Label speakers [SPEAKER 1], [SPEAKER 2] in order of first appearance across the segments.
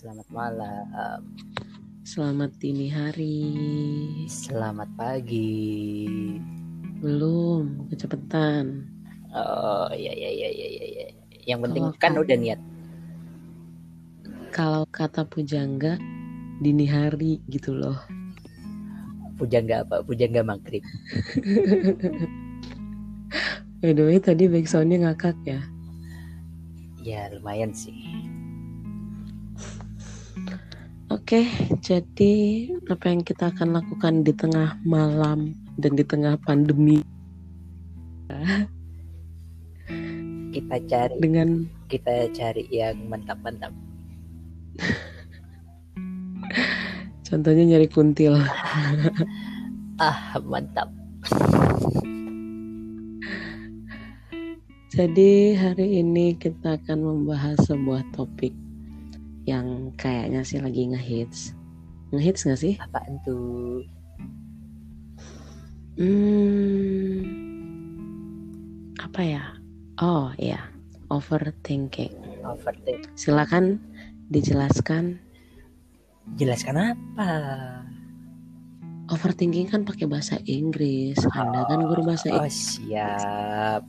[SPEAKER 1] selamat malam,
[SPEAKER 2] Selamat dini hari.
[SPEAKER 1] selamat pagi.
[SPEAKER 2] Belum, kecepatan.
[SPEAKER 1] Oh iya iya iya iya iya. iya. Yang penting
[SPEAKER 2] Kalau
[SPEAKER 1] kan
[SPEAKER 2] kamu-
[SPEAKER 1] udah niat.
[SPEAKER 2] Kalau kata pujangga, dini hari gitu loh.
[SPEAKER 1] Pujangga apa? Pujangga maghrib.
[SPEAKER 2] By the way, tadi backsoundnya ngakak ya.
[SPEAKER 1] Ya lumayan sih.
[SPEAKER 2] Oke, jadi apa yang kita akan lakukan di tengah malam dan di tengah pandemi
[SPEAKER 1] Kita cari
[SPEAKER 2] dengan
[SPEAKER 1] kita cari yang mantap-mantap.
[SPEAKER 2] contohnya nyari kuntil.
[SPEAKER 1] Ah mantap.
[SPEAKER 2] Jadi hari ini kita akan membahas sebuah topik yang kayaknya sih lagi ngehits. Ngehits gak sih?
[SPEAKER 1] Apaan tuh?
[SPEAKER 2] Hmm, apa ya? Oh iya, overthinking.
[SPEAKER 1] Overthink.
[SPEAKER 2] Silakan dijelaskan.
[SPEAKER 1] Jelaskan apa?
[SPEAKER 2] Overthinking kan pakai bahasa Inggris. Anda kan guru bahasa
[SPEAKER 1] Oh
[SPEAKER 2] Inggris.
[SPEAKER 1] siap.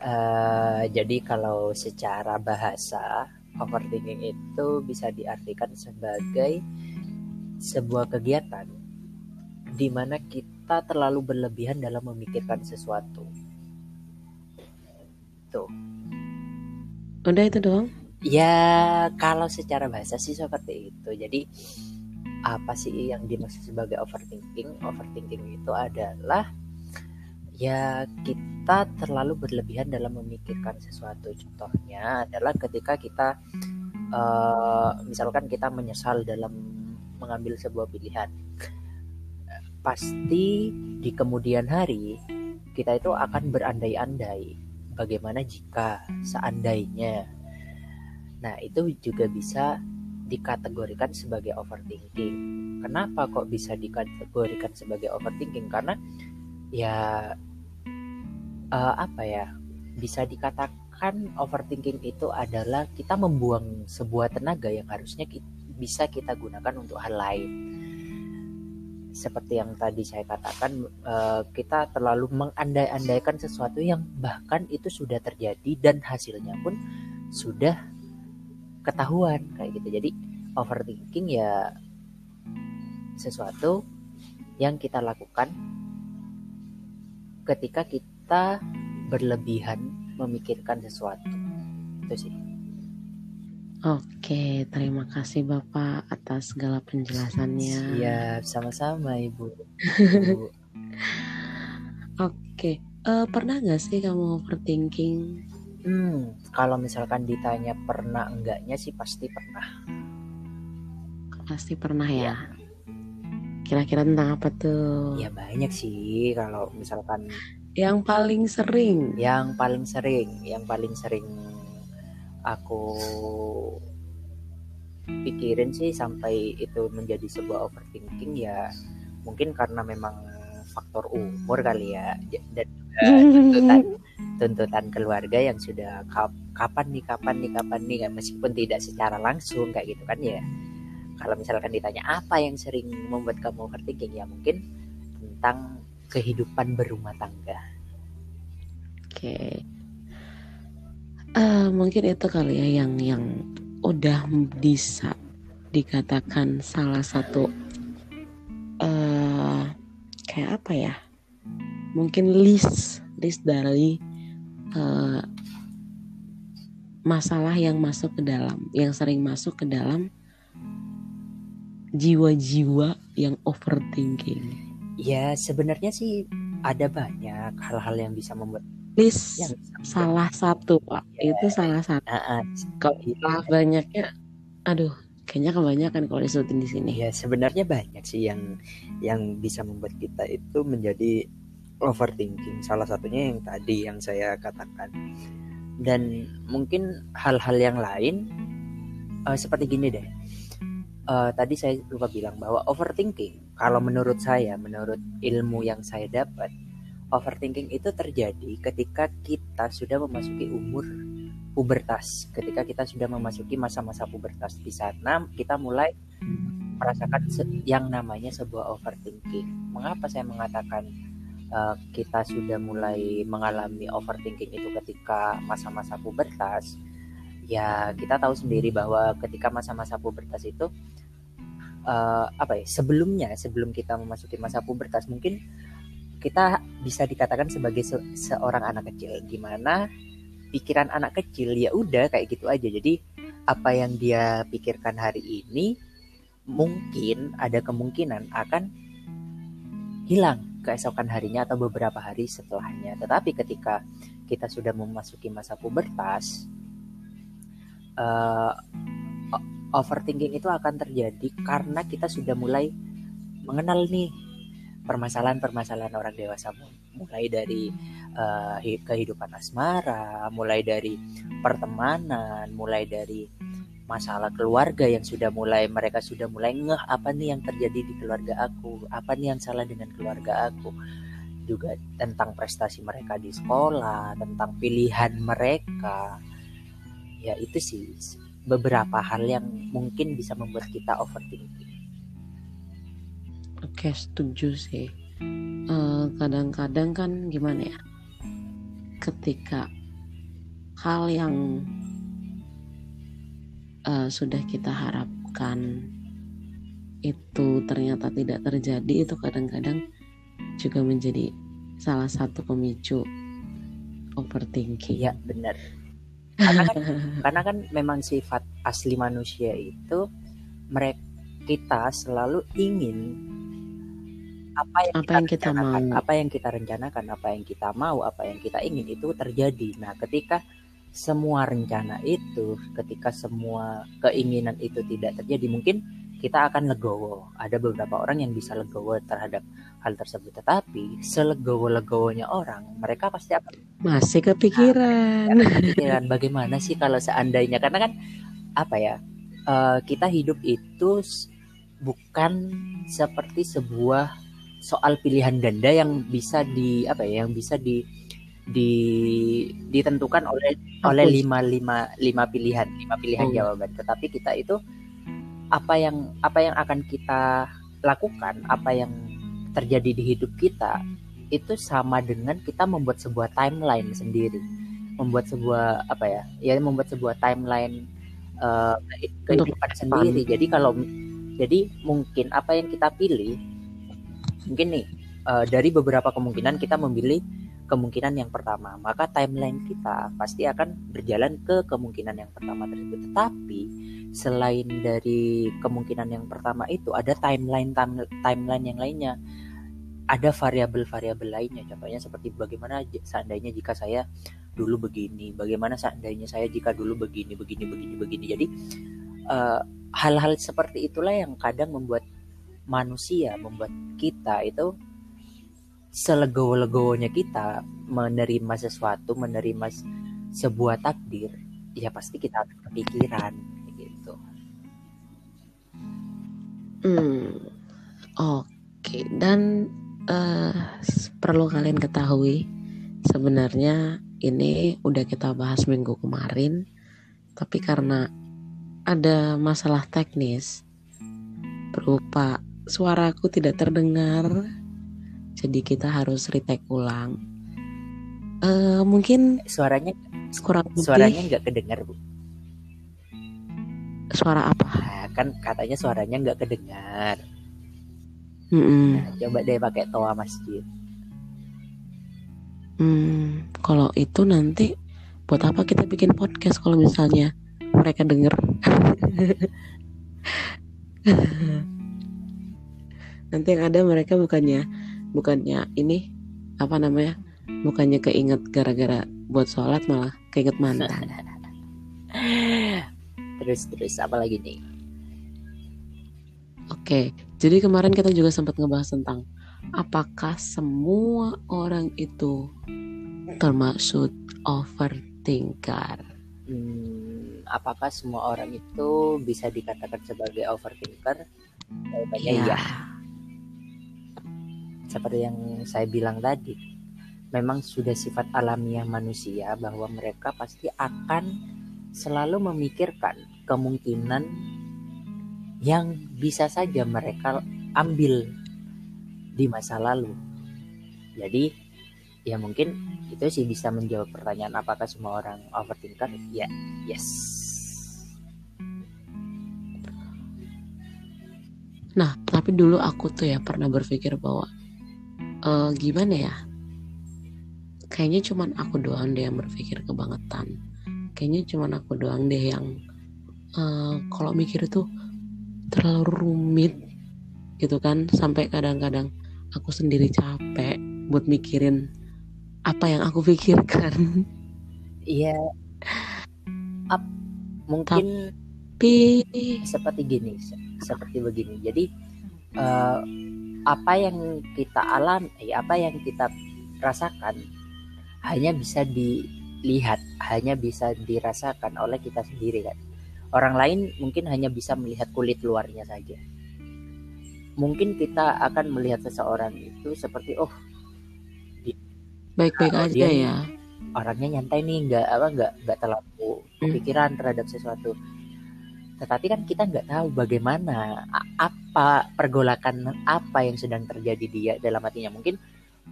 [SPEAKER 1] Eh, jadi kalau secara bahasa overthinking itu bisa diartikan sebagai sebuah kegiatan di mana kita terlalu berlebihan dalam memikirkan sesuatu. Tuh.
[SPEAKER 2] Udah itu doang.
[SPEAKER 1] Ya kalau secara bahasa sih seperti itu. Jadi apa sih yang dimaksud sebagai overthinking? Overthinking itu adalah ya kita terlalu berlebihan dalam memikirkan sesuatu. Contohnya adalah ketika kita eh, misalkan kita menyesal dalam mengambil sebuah pilihan. Pasti di kemudian hari kita itu akan berandai-andai bagaimana jika seandainya. Nah, itu juga bisa dikategorikan sebagai overthinking. Kenapa kok bisa dikategorikan sebagai overthinking? Karena ya eh, apa ya? Bisa dikatakan overthinking itu adalah kita membuang sebuah tenaga yang harusnya ki- bisa kita gunakan untuk hal lain. Seperti yang tadi saya katakan, eh, kita terlalu mengandai-andaikan sesuatu yang bahkan itu sudah terjadi dan hasilnya pun sudah ketahuan kayak gitu. Jadi overthinking ya sesuatu yang kita lakukan ketika kita berlebihan memikirkan sesuatu. Itu sih.
[SPEAKER 2] Oke, terima kasih Bapak atas segala penjelasannya.
[SPEAKER 1] Siap, sama-sama Ibu. Bu.
[SPEAKER 2] Oke, eh, pernah nggak sih kamu overthinking?
[SPEAKER 1] Hmm, kalau misalkan ditanya pernah enggaknya sih pasti pernah.
[SPEAKER 2] Pasti pernah ya. Kira-kira tentang apa tuh?
[SPEAKER 1] Ya banyak sih kalau misalkan
[SPEAKER 2] Yang paling sering.
[SPEAKER 1] yang paling sering, yang paling sering aku pikirin sih sampai itu menjadi sebuah overthinking ya mungkin karena memang faktor umur kali ya dan tuntutan tuntutan keluarga yang sudah kap- kapan nih kapan nih kapan nih kan meskipun tidak secara langsung kayak gitu kan ya kalau misalkan ditanya apa yang sering membuat kamu overthinking ya mungkin tentang kehidupan berumah tangga
[SPEAKER 2] Oke. Eh, mungkin itu kali ya yang yang udah bisa dikatakan salah satu eh kayak apa ya? Mungkin list list dari eh, masalah yang masuk ke dalam, yang sering masuk ke dalam jiwa-jiwa yang overthinking.
[SPEAKER 1] Ya sebenarnya sih ada banyak hal-hal yang bisa membuat
[SPEAKER 2] List
[SPEAKER 1] yang
[SPEAKER 2] salah satu, Pak.
[SPEAKER 1] Ya.
[SPEAKER 2] Itu salah satu.
[SPEAKER 1] Ah, ah,
[SPEAKER 2] Kalau salah banyaknya, aduh, kayaknya kebanyakan kalau disebutin di sini.
[SPEAKER 1] ya sebenarnya banyak sih yang yang bisa membuat kita itu menjadi overthinking. Salah satunya yang tadi yang saya katakan. Dan mungkin hal-hal yang lain eh, seperti gini deh. Eh, tadi saya lupa bilang bahwa overthinking kalau menurut saya, menurut ilmu yang saya dapat, overthinking itu terjadi ketika kita sudah memasuki umur pubertas. Ketika kita sudah memasuki masa-masa pubertas. Di sana kita mulai merasakan yang namanya sebuah overthinking. Mengapa saya mengatakan uh, kita sudah mulai mengalami overthinking itu ketika masa-masa pubertas? Ya kita tahu sendiri bahwa ketika masa-masa pubertas itu uh, apa ya sebelumnya sebelum kita memasuki masa pubertas mungkin kita bisa dikatakan sebagai se seorang anak kecil. Gimana pikiran anak kecil ya udah kayak gitu aja. Jadi apa yang dia pikirkan hari ini mungkin ada kemungkinan akan hilang keesokan harinya atau beberapa hari setelahnya. Tetapi ketika kita sudah memasuki masa pubertas uh, overthinking itu akan terjadi karena kita sudah mulai mengenal nih permasalahan-permasalahan orang dewasa mulai dari uh, kehidupan asmara, mulai dari pertemanan, mulai dari masalah keluarga yang sudah mulai mereka sudah mulai ngeh apa nih yang terjadi di keluarga aku, apa nih yang salah dengan keluarga aku. Juga tentang prestasi mereka di sekolah, tentang pilihan mereka. Ya itu sih beberapa hal yang mungkin bisa membuat kita overthinking.
[SPEAKER 2] Oke, setuju sih. Eh, kadang-kadang uh, kan gimana ya? Ketika hal yang uh, sudah kita harapkan itu ternyata tidak terjadi itu kadang-kadang juga menjadi salah satu pemicu overthinking.
[SPEAKER 1] Iya benar. Karena kan, karena kan memang sifat asli manusia itu mereka kita selalu ingin apa yang apa kita, yang kita mau. apa yang kita rencanakan apa yang kita mau apa yang kita ingin itu terjadi. Nah ketika semua rencana itu ketika semua keinginan itu tidak terjadi mungkin kita akan legowo. Ada beberapa orang yang bisa legowo terhadap hal tersebut. Tetapi selegowo-legowonya orang mereka pasti akan
[SPEAKER 2] masih kepikiran.
[SPEAKER 1] nah, kepikiran bagaimana sih kalau seandainya? Karena kan apa ya uh, kita hidup itu bukan seperti sebuah soal pilihan ganda yang bisa di apa ya yang bisa di di ditentukan oleh Aku. oleh lima lima lima pilihan lima pilihan oh. jawaban. Tetapi kita itu apa yang apa yang akan kita lakukan apa yang terjadi di hidup kita itu sama dengan kita membuat sebuah timeline sendiri. Membuat sebuah apa ya ya membuat sebuah timeline uh, kehidupan sendiri. jadi kalau jadi mungkin apa yang kita pilih mungkin nih uh, dari beberapa kemungkinan kita memilih kemungkinan yang pertama, maka timeline kita pasti akan berjalan ke kemungkinan yang pertama tersebut. Tetapi selain dari kemungkinan yang pertama itu ada timeline time, timeline yang lainnya. Ada variabel-variabel lainnya. Contohnya seperti bagaimana seandainya jika saya dulu begini, bagaimana seandainya saya jika dulu begini, begini, begini, begini. Jadi eh, hal-hal uh, seperti itulah yang kadang membuat manusia membuat kita itu selegowo-legowonya kita menerima sesuatu, menerima sebuah takdir, ya pasti kita akan kepikiran gitu.
[SPEAKER 2] Hmm, oke. Okay. Dan uh, perlu kalian ketahui, sebenarnya ini udah kita bahas minggu kemarin, tapi karena ada masalah teknis berupa suaraku tidak terdengar jadi kita harus retake ulang. Uh, mungkin
[SPEAKER 1] suaranya
[SPEAKER 2] kurang
[SPEAKER 1] suaranya nggak kedengar bu.
[SPEAKER 2] Suara apa?
[SPEAKER 1] Nah, kan katanya suaranya nggak kedengar
[SPEAKER 2] mm -mm.
[SPEAKER 1] Nah, coba deh pakai toa masjid.
[SPEAKER 2] Hmm, kalau itu nanti buat apa kita bikin podcast kalau misalnya mereka denger? Nanti yang ada mereka bukannya bukannya ini apa namanya bukannya keinget gara-gara buat sholat malah keinget mantan.
[SPEAKER 1] Terus terus apa lagi nih
[SPEAKER 2] oke jadi kemarin kita juga sempat ngebahas tentang apakah semua orang itu termasuk overthinker?
[SPEAKER 1] Hmm, apakah semua orang itu bisa dikatakan sebagai overthinker? Jawabannya iya. iya. Seperti yang saya bilang tadi memang sudah sifat alamiah manusia bahwa mereka pasti akan selalu memikirkan kemungkinan yang bisa saja mereka ambil di masa lalu. Jadi ya mungkin itu sih bisa menjawab pertanyaan apakah semua orang overthinker? Ya, yes.
[SPEAKER 2] Nah, tapi dulu aku tuh ya pernah berpikir bahwa uh, gimana ya? Kayaknya cuman aku doang deh yang berpikir kebangetan. Kayaknya cuman aku doang deh yang uh, kalau mikir itu terlalu rumit gitu kan sampai kadang-kadang aku sendiri capek buat mikirin apa yang aku pikirkan.
[SPEAKER 1] Iya. mungkin
[SPEAKER 2] tapi
[SPEAKER 1] seperti gini seperti begini jadi uh, apa yang kita alami eh, apa yang kita rasakan hanya bisa dilihat hanya bisa dirasakan oleh kita sendiri kan orang lain mungkin hanya bisa melihat kulit luarnya saja. Mungkin kita akan melihat seseorang itu seperti oh
[SPEAKER 2] baik-baik aja dia ya.
[SPEAKER 1] orangnya nyantai nih nggak apa nggak nggak terlalu hmm. pikiran terhadap sesuatu. Tetapi kan kita nggak tahu bagaimana apa pergolakan apa yang sedang terjadi dia dalam hatinya. Mungkin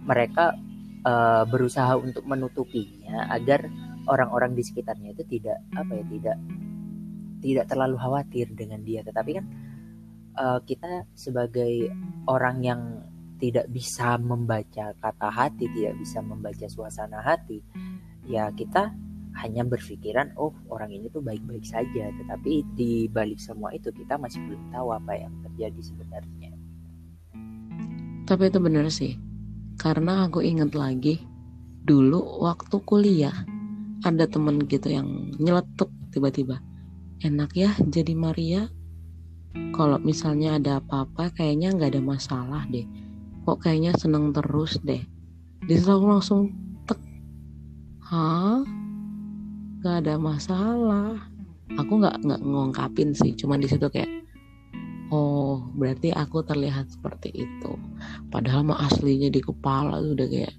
[SPEAKER 1] mereka uh, berusaha untuk menutupinya agar orang-orang di sekitarnya itu tidak apa ya tidak tidak terlalu khawatir dengan dia. Tetapi kan uh, kita sebagai orang yang tidak bisa membaca kata hati tidak bisa membaca suasana hati ya kita hanya berpikiran oh orang ini tuh baik-baik saja. Tetapi di balik semua itu kita masih belum tahu apa yang terjadi sebenarnya.
[SPEAKER 2] Tapi itu benar sih. Karena aku ingat lagi dulu waktu kuliah ada temen gitu yang nyeletuk tiba-tiba enak ya jadi Maria. Kalau misalnya ada apa-apa kayaknya nggak ada masalah deh. Kok kayaknya seneng terus deh. Dia selalu langsung tek. Hah? Nggak ada masalah. Aku nggak nggak ngungkapin sih cuman di situ kayak oh berarti aku terlihat seperti itu. Padahal mah aslinya di kepala tuh udah kayak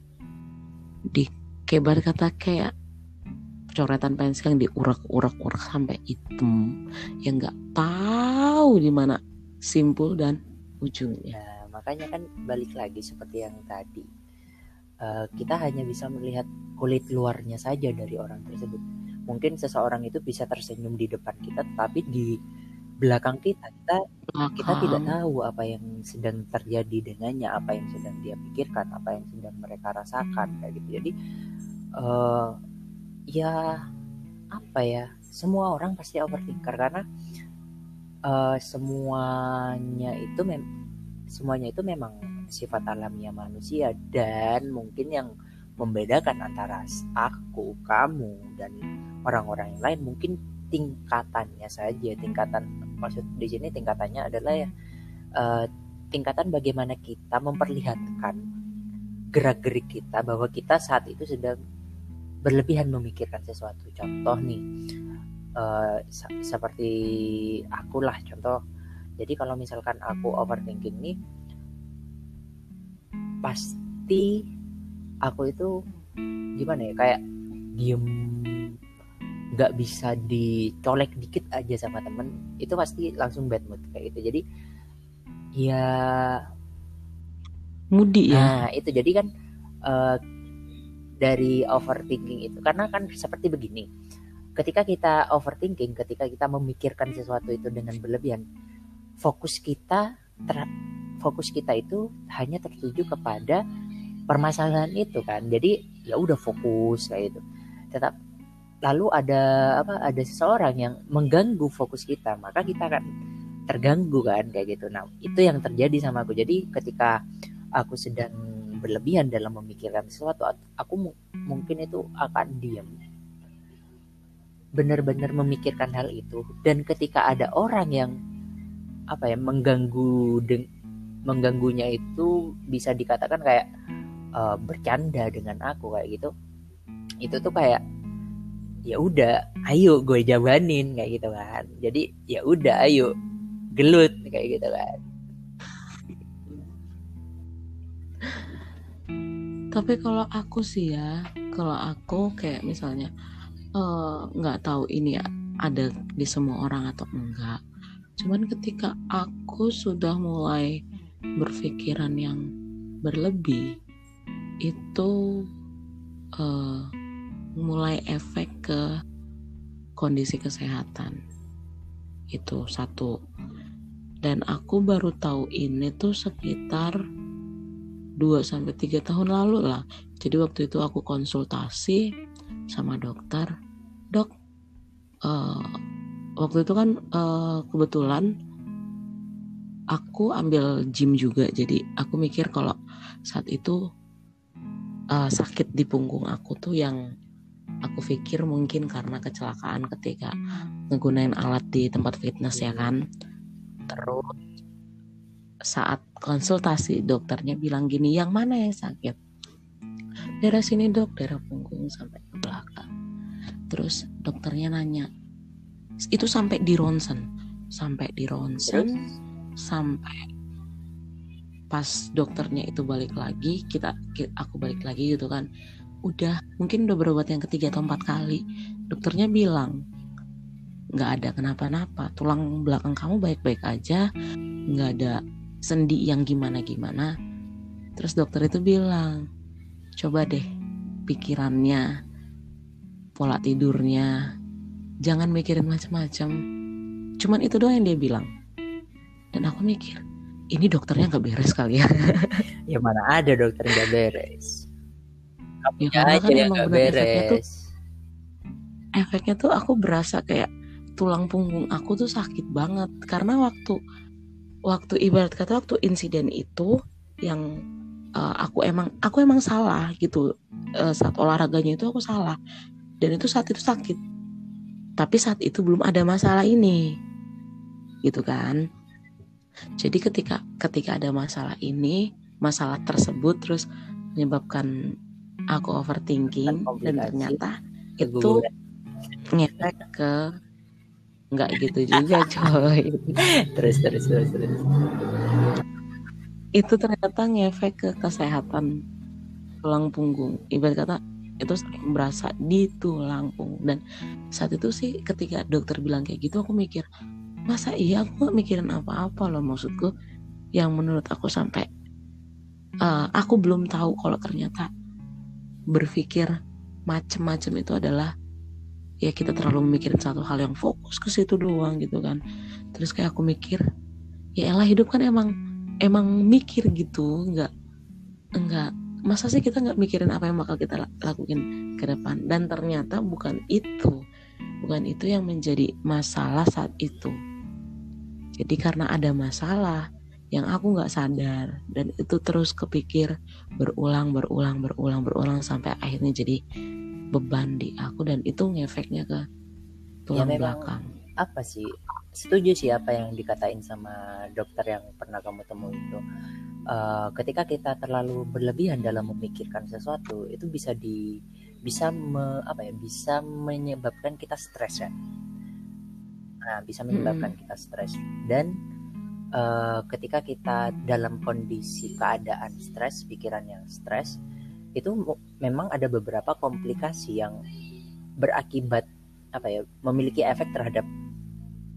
[SPEAKER 2] di kebar kata kayak coretan pensil yang diurak-urak-urak sampai hitam. Yang nggak tahu di mana simpul dan ujungnya.
[SPEAKER 1] Nah, makanya kan balik lagi seperti yang tadi. Uh, kita hanya bisa melihat kulit luarnya saja dari orang tersebut. Mungkin seseorang itu bisa tersenyum di depan kita tapi di belakang kita kita kita tidak tahu apa yang sedang terjadi dengannya apa yang sedang dia pikirkan apa yang sedang mereka rasakan kayak gitu. Jadi uh, ya apa ya semua orang pasti overthinker karena uh, semuanya itu mem semuanya itu memang sifat alamiah manusia dan mungkin yang membedakan antara aku, kamu, dan orang-orang yang lain mungkin tingkatannya saja. Tingkatan maksud di sini tingkatannya adalah ya uh, tingkatan bagaimana kita memperlihatkan gerak-gerik kita bahwa kita saat itu sedang berlebihan memikirkan sesuatu. Contoh nih, uh, seperti aku lah contoh. Jadi kalau misalkan aku overthinking nih, pasti aku itu gimana ya kayak diem nggak bisa dicolek dikit aja sama temen itu pasti langsung bad mood kayak gitu jadi ya
[SPEAKER 2] mudi ya
[SPEAKER 1] nah itu jadi kan uh, dari overthinking itu. Karena kan seperti begini ketika kita overthinking ketika kita memikirkan sesuatu itu dengan berlebihan fokus kita ter fokus kita itu hanya tertuju kepada permasalahan itu kan. Jadi ya udah fokus kayak itu tetap lalu ada apa ada seseorang yang mengganggu fokus kita maka kita akan terganggu kan kayak gitu. Nah itu yang terjadi sama aku. Jadi ketika aku sedang berlebihan dalam memikirkan sesuatu aku mungkin itu akan diam benar-benar memikirkan hal itu dan ketika ada orang yang apa ya mengganggu mengganggunya itu bisa dikatakan kayak uh, bercanda dengan aku kayak gitu itu tuh kayak ya udah ayo gue jawanin kayak gitu kan. Jadi ya udah ayo gelut kayak gitu kan
[SPEAKER 2] tapi kalau aku sih ya kalau aku kayak misalnya eh, nggak uh, tahu ini ada di semua orang atau enggak. Cuman ketika aku sudah mulai berpikiran yang berlebih itu uh, mulai efek ke kondisi kesehatan. Itu satu. Dan aku baru tahu ini tuh sekitar 2 sampai 3 tahun lalu lah. Jadi waktu itu aku konsultasi sama dokter. Dok, uh, waktu itu kan uh, kebetulan aku ambil gym juga. Jadi aku mikir kalau saat itu uh, sakit di punggung aku tuh yang aku pikir mungkin karena kecelakaan ketika menggunakan alat di tempat fitness ya kan. Terus saat konsultasi dokternya bilang gini yang mana yang sakit? Daerah sini dok daerah punggung sampai ke belakang. Terus dokternya nanya itu sampai di ronsen sampai di ronsen sampai pas dokternya itu balik lagi kita aku balik lagi gitu kan udah mungkin udah berobat yang ketiga atau empat kali. Dokternya bilang nggak ada kenapa-napa tulang belakang kamu baik-baik aja nggak ada sendi yang gimana-gimana. Terus dokter itu bilang, coba deh pikirannya, pola tidurnya, jangan mikirin macam-macam. Cuman itu doang yang dia bilang. Dan aku mikir, ini dokternya nggak beres kali ya.
[SPEAKER 1] ya mana ada dokter nggak beres.
[SPEAKER 2] ya karena kan emang benar beres. efeknya tuh, efeknya tuh aku berasa kayak tulang punggung aku tuh sakit banget karena waktu waktu ibarat kata waktu insiden itu yang uh, aku emang aku emang salah gitu. Uh, saat olahraganya itu aku salah. Dan itu saat itu sakit. Tapi saat itu belum ada masalah ini. Gitu kan? Jadi ketika ketika ada masalah ini masalah tersebut terus menyebabkan aku overthinking dan ternyata itu ngefek ke nggak gitu juga coy.
[SPEAKER 1] Terus terus terus terus.
[SPEAKER 2] Itu ternyata ngefek ke kesehatan tulang punggung. Ibarat kata itu berasa di tulang punggung. Dan saat itu sih ketika dokter bilang kayak gitu aku mikir masa iya aku gak mikirin apa-apa loh maksudku? Yang menurut aku sampai uh, aku belum tahu kalau ternyata berpikir macem-macem itu adalah ya kita terlalu memikirin satu hal yang fokus ke situ doang gitu kan. Terus kayak aku mikir ya elah hidup kan emang emang mikir gitu nggak enggak masa sih kita nggak mikirin apa yang bakal kita lakuin ke depan? Dan ternyata bukan itu bukan itu yang menjadi masalah saat itu. Jadi karena ada masalah yang aku nggak sadar dan itu terus kepikir berulang berulang berulang berulang sampai akhirnya jadi beban di aku dan itu ngefeknya ke tulang ya, belakang.
[SPEAKER 1] Apa sih? Setuju sih apa yang dikatain sama dokter yang pernah kamu temui itu. Uh, ketika kita terlalu berlebihan dalam memikirkan sesuatu itu bisa di bisa me, apa ya bisa menyebabkan kita stres ya. Nah, bisa menyebabkan hmm. kita stres dan uh, ketika kita dalam kondisi keadaan stres, pikiran yang stres, itu memang ada beberapa komplikasi yang berakibat apa ya memiliki efek terhadap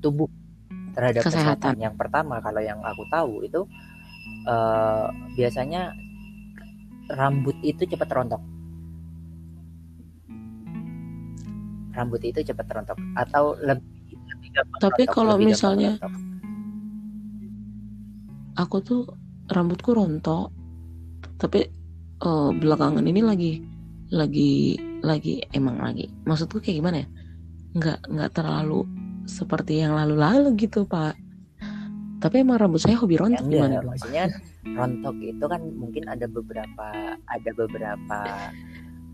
[SPEAKER 1] tubuh terhadap kesehatan. kesehatan. Yang pertama kalau yang aku tahu itu uh, biasanya rambut itu cepat rontok. Rambut itu cepat rontok atau lebih, lebih
[SPEAKER 2] Tapi rontok, kalau misalnya aku tuh rambutku rontok tapi uh, belakangan ini lagi lagi lagi emang lagi. Maksudku kayak gimana ya? Nggak nggak terlalu seperti yang lalu-lalu gitu pak. Tapi emang rambut saya hobi rontok ya, gimana?
[SPEAKER 1] maksudnya rontok itu kan mungkin ada beberapa ada beberapa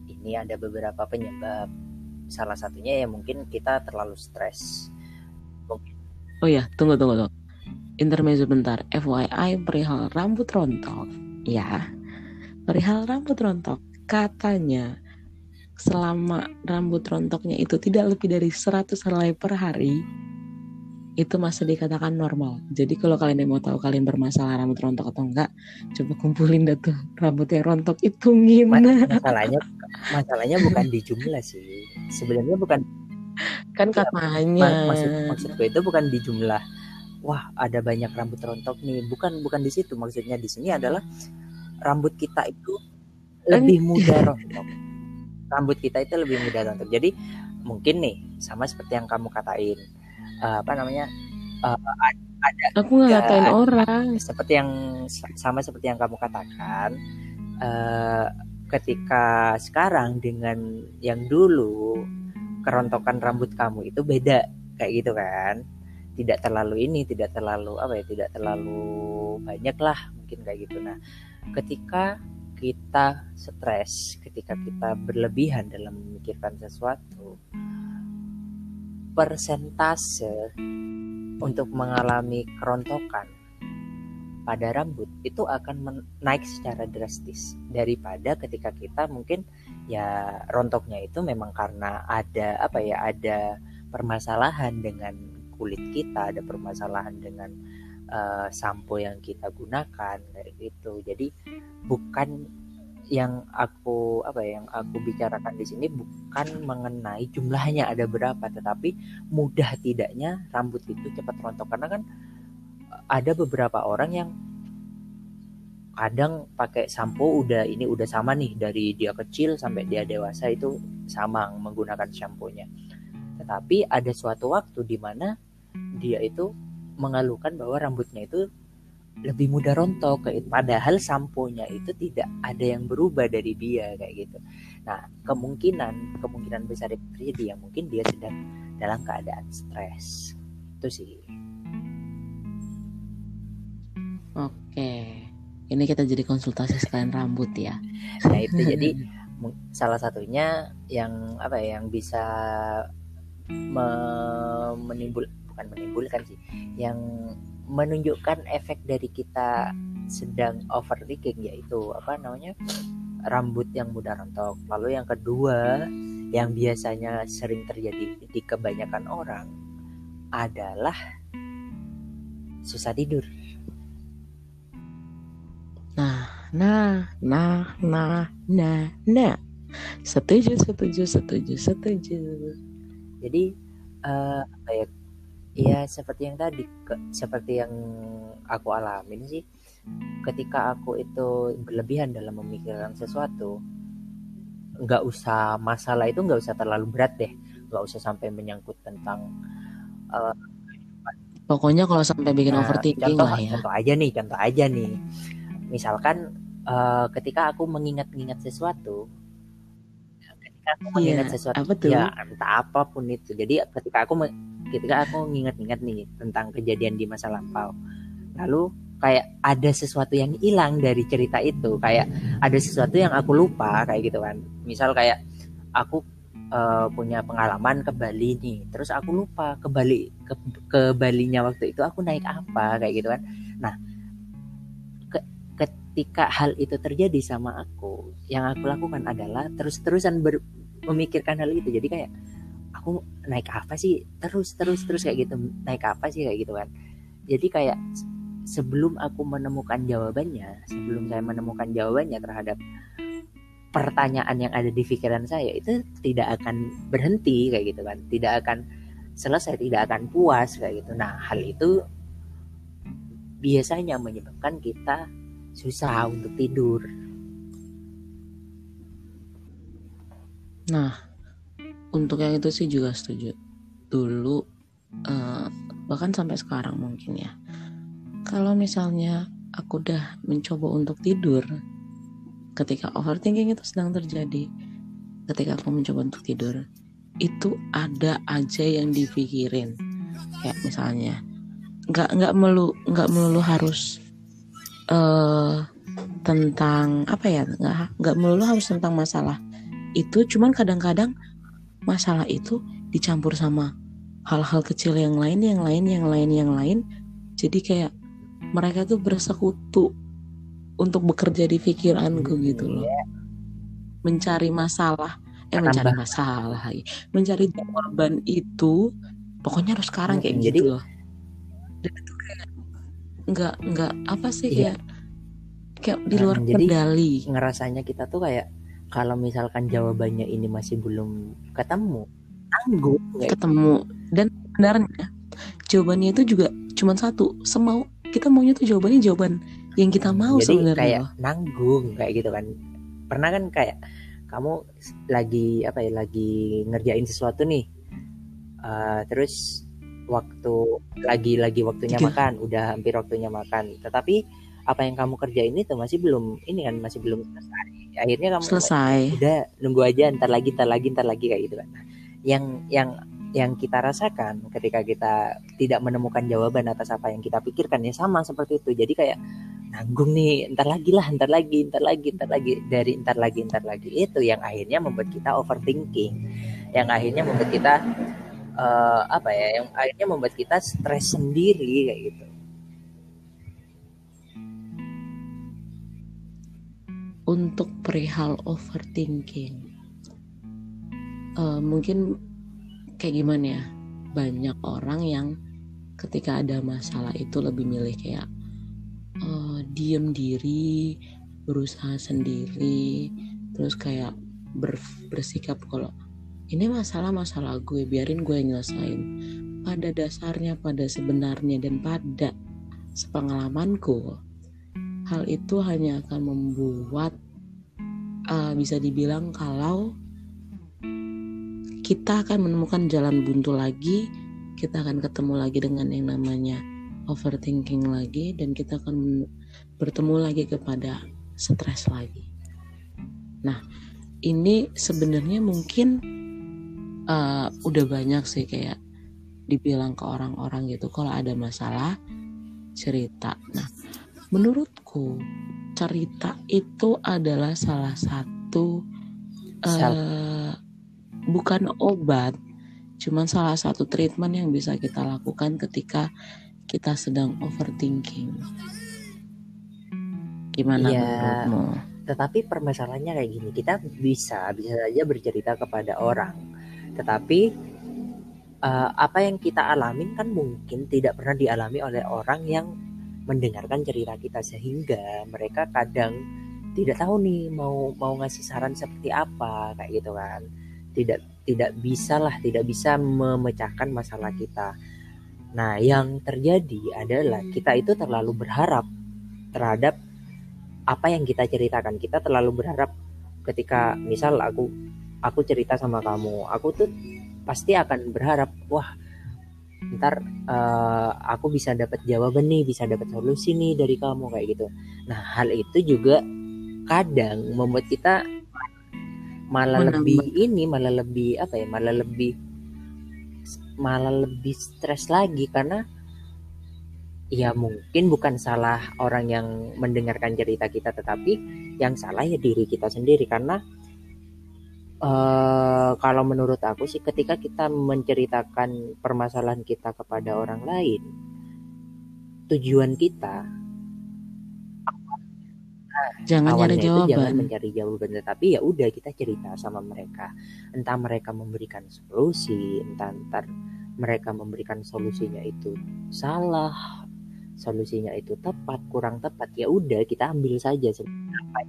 [SPEAKER 1] ini ada beberapa penyebab. Salah satunya ya mungkin kita terlalu stres.
[SPEAKER 2] Mungkin oh ya tunggu tunggu tunggu. Intermezzo bentar. FYI perihal rambut rontok. Ya perihal rambut rontok katanya selama rambut rontoknya itu tidak lebih dari 100 helai per hari itu masih dikatakan normal. Jadi kalau kalian mau tahu kalian bermasalah rambut rontok atau enggak, coba kumpulin dah tuh rambut yang rontok hitungin.
[SPEAKER 1] Masalahnya masalahnya bukan di jumlah sih. Sebenarnya bukan
[SPEAKER 2] kan iya, katanya.
[SPEAKER 1] Maksud maksudku itu bukan di jumlah. Wah, ada banyak rambut rontok nih. Bukan bukan di situ maksudnya di sini adalah rambut kita itu lebih mudah rontok. Rambut kita itu lebih mudah rontok. Jadi mungkin nih sama seperti yang kamu katain uh, apa namanya uh, ada
[SPEAKER 2] aku nggak ngatain orang
[SPEAKER 1] seperti yang sama seperti yang kamu katakan uh, ketika sekarang dengan yang dulu kerontokan rambut kamu itu beda kayak gitu kan tidak terlalu ini tidak terlalu apa ya tidak terlalu banyak lah mungkin kayak gitu nah ketika kita stres ketika kita berlebihan dalam memikirkan sesuatu persentase untuk mengalami kerontokan pada rambut itu akan naik secara drastis daripada ketika kita mungkin ya rontoknya itu memang karena ada apa ya ada permasalahan dengan kulit kita ada permasalahan dengan uh, sampo yang kita gunakan kayak gitu. Jadi bukan yang aku apa ya yang aku bicarakan di sini bukan mengenai jumlahnya ada berapa tetapi mudah tidaknya rambut itu cepat rontok. Karena kan ada beberapa orang yang kadang pakai sampo udah ini udah sama nih dari dia kecil sampai dia dewasa itu sama menggunakan sampo-nya tetapi ada suatu waktu di mana dia itu mengeluhkan bahwa rambutnya itu lebih mudah rontok padahal samponya itu tidak ada yang berubah dari dia kayak gitu. Nah kemungkinan kemungkinan besar itu terjadi ya mungkin dia sedang dalam keadaan stres. Itu sih.
[SPEAKER 2] Oke. Ini kita jadi konsultasi sekalian rambut ya.
[SPEAKER 1] Nah itu. Jadi salah satunya yang apa ya yang bisa me menimbul bukan menimbulkan sih yang menunjukkan efek dari kita sedang overthinking yaitu apa namanya rambut yang mudah rontok. Lalu yang kedua yang biasanya sering terjadi di kebanyakan orang adalah susah tidur.
[SPEAKER 2] Nah, nah, nah, nah, nah, nah. Setuju, setuju, setuju, setuju.
[SPEAKER 1] Jadi uh, apa ya Iya seperti yang tadi ke, seperti yang aku alamin sih ketika aku itu berlebihan dalam memikirkan sesuatu nggak usah masalah itu nggak usah terlalu berat deh nggak usah sampai menyangkut tentang uh,
[SPEAKER 2] pokoknya kalau sampai bikin nah, overthinking
[SPEAKER 1] contoh,
[SPEAKER 2] lah ya.
[SPEAKER 1] contoh aja nih contoh aja nih. Misalkan uh, ketika aku mengingat-ingat sesuatu ketika aku iya, mengingat sesuatu apa tuh? ya entah apa pun itu. Jadi ketika aku ketika aku nginget-nginget nih tentang kejadian di masa lampau. Lalu kayak ada sesuatu yang hilang dari cerita itu. Kayak ada sesuatu yang aku lupa kayak gitu kan. Misal kayak aku uh, punya pengalaman ke Bali nih. Terus aku lupa ke Bali ke, ke Balinya waktu itu aku naik apa kayak gitu kan. Nah ke, ketika hal itu terjadi sama aku yang aku lakukan adalah terus-terusan memikirkan hal itu. Jadi kayak aku naik apa sih? Terus terus terus kayak gitu. Naik apa sih? Kayak gitu kan. Jadi kayak sebelum aku menemukan jawabannya sebelum saya menemukan jawabannya terhadap pertanyaan yang ada di pikiran saya itu tidak akan berhenti kayak gitu kan. Tidak akan selesai tidak akan puas kayak gitu. Nah hal itu biasanya menyebabkan kita susah untuk tidur.
[SPEAKER 2] Nah untuk yang itu sih juga setuju. Dulu uh, bahkan sampai sekarang mungkin ya. Kalau misalnya aku udah mencoba untuk tidur ketika overthinking itu sedang terjadi ketika aku mencoba untuk tidur itu ada aja yang dipikirin. Kayak misalnya nggak nggak melulu nggak melulu harus uh, tentang apa ya nggak nggak melulu harus tentang masalah itu. Cuman kadang-kadang masalah itu dicampur sama hal-hal kecil yang lain, yang lain, yang lain, yang lain. Jadi kayak mereka tuh bersekutu untuk bekerja di pikiranku gitu loh. Iya. Mencari masalah, eh mencari masalah lagi. Mencari jawaban itu pokoknya harus sekarang kayak gitu
[SPEAKER 1] jadi,
[SPEAKER 2] loh. dan itu kayak nggak nggak apa sih
[SPEAKER 1] Iya.
[SPEAKER 2] kayak kayak di luar
[SPEAKER 1] Hmm, jadi
[SPEAKER 2] kendali
[SPEAKER 1] ngerasanya kita tuh kayak kalau misalkan jawabannya ini masih belum ketemu kayak
[SPEAKER 2] ketemu. Dan sebenarnya jawabannya itu juga cuma satu semau. Kita maunya tuh jawabannya jawaban yang kita mau
[SPEAKER 1] jadi
[SPEAKER 2] sebenarnya.
[SPEAKER 1] kayak nanggung kayak gitu kan. Pernah kan kayak kamu lagi apa ya lagi ngerjain sesuatu nih Eh, terus waktu lagi lagi waktunya
[SPEAKER 2] Tiga.
[SPEAKER 1] makan udah hampir waktunya makan. Tetapi apa yang kamu kerjain itu masih belum ini kan masih belum selesai. Akhirnya kamu
[SPEAKER 2] selesai.
[SPEAKER 1] udah nunggu aja ntar lagi ntar lagi ntar lagi kayak gitu kan. Yang yang yang kita rasakan ketika kita tidak menemukan jawaban atas apa yang kita pikirkan ya sama seperti itu. Jadi kayak nanggung nih ntar lagi lah ntar lagi ntar lagi ntar lagi. Dari ntar lagi ntar lagi itu yang akhirnya membuat kita overthinking. Yang akhirnya membuat kita eh, apa ya yang akhirnya membuat kita stres sendiri kayak gitu
[SPEAKER 2] untuk perihal overthinking. Eh, mungkin kayak gimana ya? Banyak orang yang ketika ada masalah itu lebih milih kayak eh, diem diri berusaha sendiri terus kayak ber- bersikap kalau ini masalah masalah gue biarin gue yang nyelesain. Pada dasarnya pada sebenarnya dan pada sepengalamanku hal itu hanya akan membuat uh, bisa dibilang kalau kita akan menemukan jalan buntu lagi kita akan ketemu lagi dengan yang namanya overthinking lagi dan kita akan bertemu lagi kepada stres lagi. Nah ini sebenarnya mungkin uh, udah banyak sih kayak dibilang ke orang-orang gitu kalau ada masalah cerita. Nah menurutku cerita itu adalah salah satu
[SPEAKER 1] Sel-
[SPEAKER 2] eh, bukan obat, cuman salah satu treatment yang bisa kita lakukan ketika kita sedang overthinking. Gimana
[SPEAKER 1] Iya.
[SPEAKER 2] menurutmu?
[SPEAKER 1] Tetapi permasalahannya kayak gini, kita bisa bisa saja bercerita kepada orang, tetapi eh, apa yang kita alamin kan mungkin tidak pernah dialami oleh orang yang mendengarkan cerita kita sehingga mereka kadang tidak tahu nih mau mau ngasih saran seperti apa kayak gitu kan. Tidak tidak bisa lah, tidak bisa memecahkan masalah kita. Nah, yang terjadi adalah kita itu terlalu berharap terhadap apa yang kita ceritakan kita terlalu berharap ketika misal aku aku cerita sama kamu aku tuh pasti akan berharap wah ntar eh, aku bisa dapat jawaban nih bisa dapat solusi nih dari kamu kayak gitu nah hal itu juga kadang membuat kita malah
[SPEAKER 2] Menambah.
[SPEAKER 1] lebih ini malah lebih apa ya malah lebih malah lebih stres lagi karena ya mungkin bukan salah orang yang mendengarkan cerita kita tetapi yang salah ya diri kita sendiri karena eh kalau menurut aku sih ketika kita menceritakan permasalahan kita kepada orang lain tujuan kita
[SPEAKER 2] Jangan nyari
[SPEAKER 1] itu jangan
[SPEAKER 2] jawaban.
[SPEAKER 1] mencari jawaban tetapi ya udah kita cerita sama mereka entah mereka memberikan solusi entah entar mereka memberikan solusinya itu salah solusinya itu tepat kurang tepat ya udah kita ambil saja apa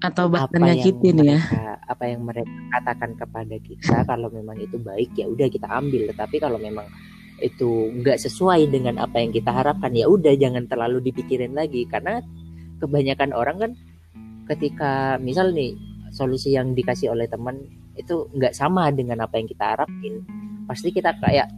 [SPEAKER 2] Atau
[SPEAKER 1] apa
[SPEAKER 2] bahkan
[SPEAKER 1] yang
[SPEAKER 2] nyakitin ya.
[SPEAKER 1] mereka apa yang mereka katakan kepada kita kalau memang itu baik ya udah kita ambil. Tetapi kalau memang itu nggak sesuai dengan apa yang kita harapkan ya udah jangan terlalu dipikirin lagi. Karena kebanyakan orang kan ketika misal nih solusi yang dikasih oleh teman itu nggak sama dengan apa yang kita harapin pasti kita kayak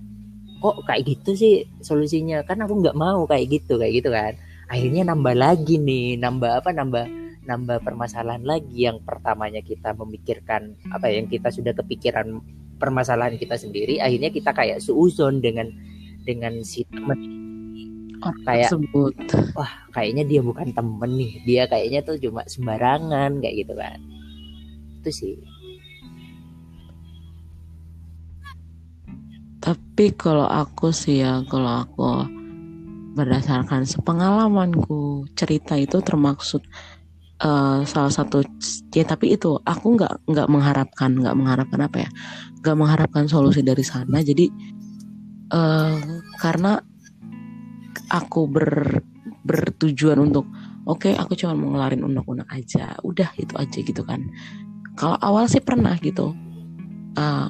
[SPEAKER 1] kok kayak gitu sih solusinya? Kan aku nggak mau kayak gitu kayak gitu kan. Akhirnya nambah lagi nih nambah apa nambah nambah permasalahan lagi yang pertamanya kita memikirkan apa ya, yang kita sudah kepikiran permasalahan kita sendiri akhirnya kita kayak suuzon dengan dengan si teman Kayak-
[SPEAKER 2] tersebut.
[SPEAKER 1] wah kayaknya dia bukan temen nih. Dia kayaknya tuh cuma sembarangan kayak gitu kan. Itu sih.
[SPEAKER 2] Tapi kalau aku sih ya, kalau aku berdasarkan sepengalamanku, cerita itu termaksud eh, salah satu ya tapi itu aku nggak nggak mengharapkan nggak mengharapkan apa ya nggak mengharapkan solusi dari sana. Jadi eh, karena aku ber bertujuan untuk oke okay, aku cuma mau ngelarin unek-unek aja udah itu aja gitu kan. Kalau awal sih pernah gitu uh,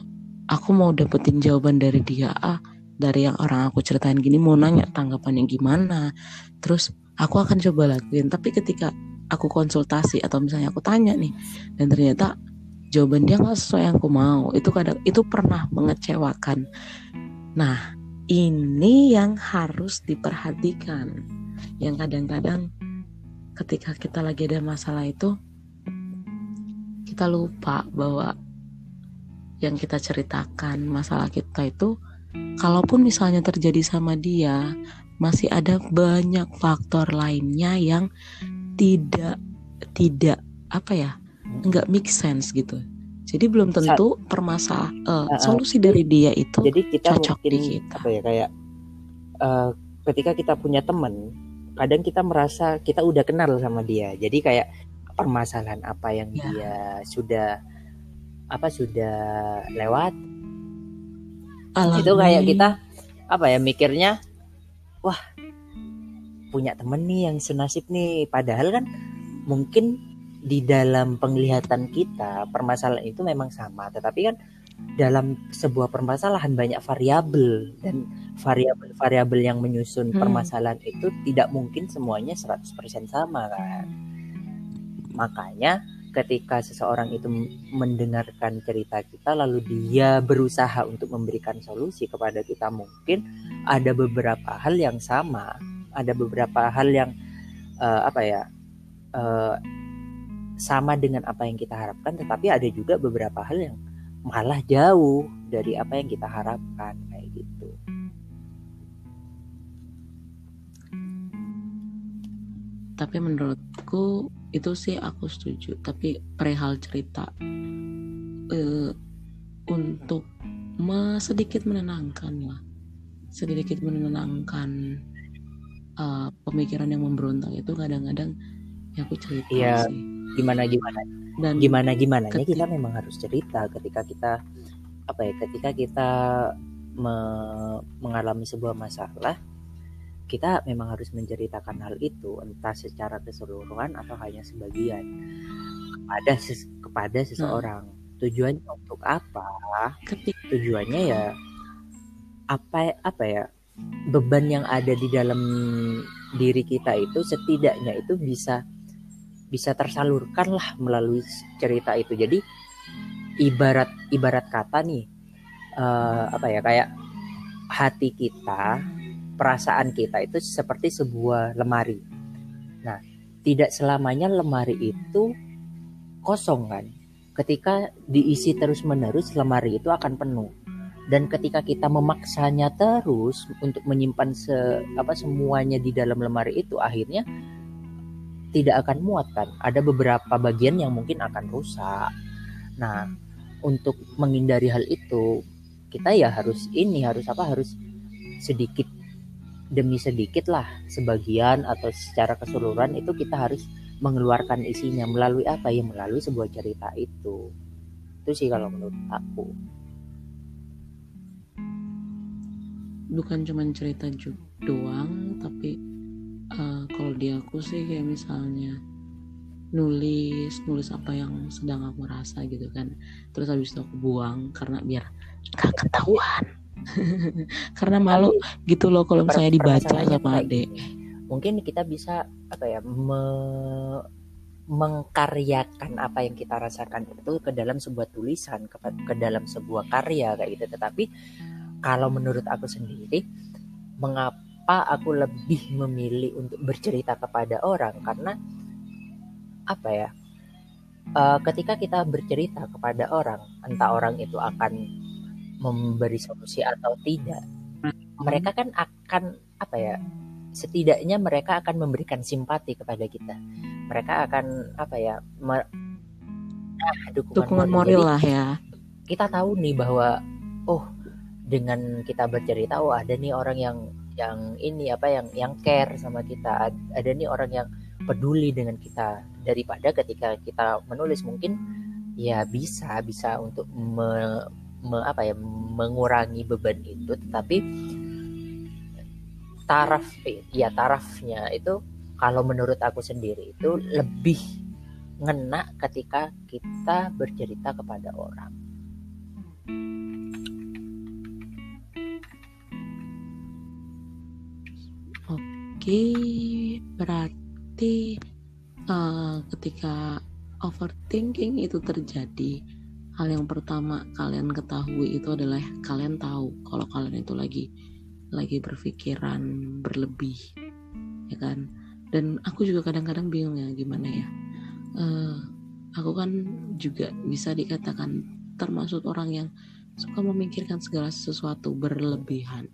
[SPEAKER 2] aku mau dapetin jawaban dari dia ah dari yang orang aku ceritain gini mau nanya tanggapannya gimana terus aku akan coba lakuin. Tapi ketika aku konsultasi atau misalnya aku tanya nih dan ternyata jawaban dia nggak sesuai yang aku mau. Itu kadang itu pernah mengecewakan. Nah ini yang harus diperhatikan. Yang kadang-kadang ketika kita lagi ada masalah itu kita lupa bahwa yang kita ceritakan masalah kita itu kalaupun misalnya terjadi sama dia masih ada banyak faktor lainnya yang tidak tidak apa ya nggak make sense gitu. Jadi belum tentu permasalah uh, uh, solusi dari dia itu
[SPEAKER 1] jadi kita
[SPEAKER 2] cocok
[SPEAKER 1] mungkin,
[SPEAKER 2] di kita.
[SPEAKER 1] apa ya kayak uh, ketika kita punya teman kadang kita merasa kita udah kenal sama dia. Jadi kayak permasalahan apa yang ya. dia sudah apa sudah lewat. Alami. itu kayak kita apa ya mikirnya wah punya temen nih yang senasib nih padahal kan mungkin di dalam penglihatan kita permasalahan itu memang sama tetapi kan dalam sebuah permasalahan banyak variabel dan variabel-variabel yang menyusun hmm. permasalahan itu tidak mungkin semuanya 100% sama kan. Makanya ketika seseorang itu mendengarkan cerita kita lalu dia berusaha untuk memberikan solusi kepada kita mungkin ada beberapa hal yang sama, ada beberapa hal yang uh, apa ya? Uh, sama dengan apa yang kita harapkan tetapi ada juga beberapa hal yang malah jauh dari apa yang kita harapkan kayak gitu.
[SPEAKER 2] Tapi menurutku itu sih aku setuju. Tapi perihal cerita uh, untuk sedikit menenangkan lah, sedikit menenangkan uh, pemikiran yang memberontak itu kadang-kadang ya aku cerita
[SPEAKER 1] iya, sih. Gimana gimana? dan gimana gimana kita memang harus cerita ketika kita apa ya ketika kita me mengalami sebuah masalah kita memang harus menceritakan hal itu entah secara keseluruhan atau hanya sebagian kepada ses kepada hmm. seseorang hmm. tujuannya untuk apa ketika tujuannya ya apa apa ya beban yang ada di dalam diri kita itu setidaknya itu bisa bisa tersalurkan lah melalui cerita itu. Jadi ibarat ibarat kata nih uh, apa ya kayak hati kita perasaan kita itu seperti sebuah lemari. Nah tidak selamanya lemari itu kosong kan? Ketika diisi terus menerus lemari itu akan penuh dan ketika kita memaksanya terus untuk menyimpan se apa semuanya di dalam lemari itu akhirnya tidak akan muat kan. Ada beberapa bagian yang mungkin akan rusak. Nah, untuk menghindari hal itu, kita ya harus ini harus apa? Harus sedikit demi sedikit lah sebagian atau secara keseluruhan itu kita harus mengeluarkan isinya melalui apa ya melalui sebuah cerita itu itu sih kalau menurut aku
[SPEAKER 2] bukan cuma cerita doang tapi uh, kalau di aku sih kayak misalnya nulis nulis apa yang sedang aku rasa gitu kan. Terus habis itu aku buang karena biar gak ketahuan. Karena malu gitu loh kalau misalnya dibaca sama adek
[SPEAKER 1] mungkin kita bisa apa ya me mengkaryakan apa yang kita rasakan itu ke dalam sebuah tulisan ke, ke dalam sebuah karya kayak gitu. Tetapi kalau menurut aku sendiri mengapa aku lebih memilih untuk bercerita kepada orang? Karena apa ya uh, ketika kita bercerita kepada orang entah orang itu akan memberi solusi atau tidak mereka kan akan apa ya setidaknya mereka akan memberikan simpati kepada kita. Mereka akan apa ya
[SPEAKER 2] nah, dukungan, dukungan moral. lah ya.
[SPEAKER 1] kita tahu nih bahwa oh dengan kita bercerita oh ada nih orang yang yang ini apa yang yang care sama kita. Ada nih orang yang peduli dengan kita. Daripada ketika kita menulis mungkin ya bisa bisa untuk me, me, apa ya mengurangi beban itu. Tetapi taraf ya tarafnya itu kalau menurut aku sendiri itu lebih ngena ketika kita bercerita kepada orang
[SPEAKER 2] Oke, berarti uh, ketika overthinking itu terjadi, hal yang pertama kalian ketahui itu adalah kalian tahu kalau kalian itu lagi lagi berpikiran berlebih, ya kan? Dan aku juga kadang-kadang bingung ya gimana ya. Uh, aku kan juga bisa dikatakan termasuk orang yang suka memikirkan segala sesuatu berlebihan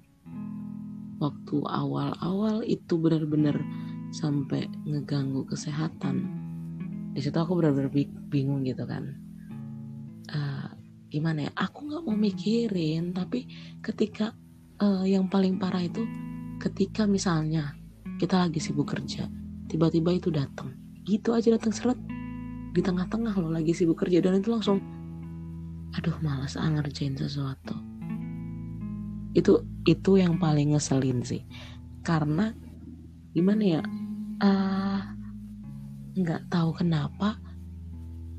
[SPEAKER 2] waktu awal-awal itu benar-benar sampai ngeganggu kesehatan. Di situ aku benar-benar bingung gitu kan. Uh, gimana ya? Aku nggak mau mikirin tapi ketika uh, yang paling parah itu ketika misalnya kita lagi sibuk kerja tiba-tiba itu datang. Gitu aja datang seret. Di tengah-tengah lo lagi sibuk kerja dan itu langsung aduh malas ah ngerjain sesuatu itu itu yang paling ngeselin sih. Karena gimana ya uh, nggak tahu kenapa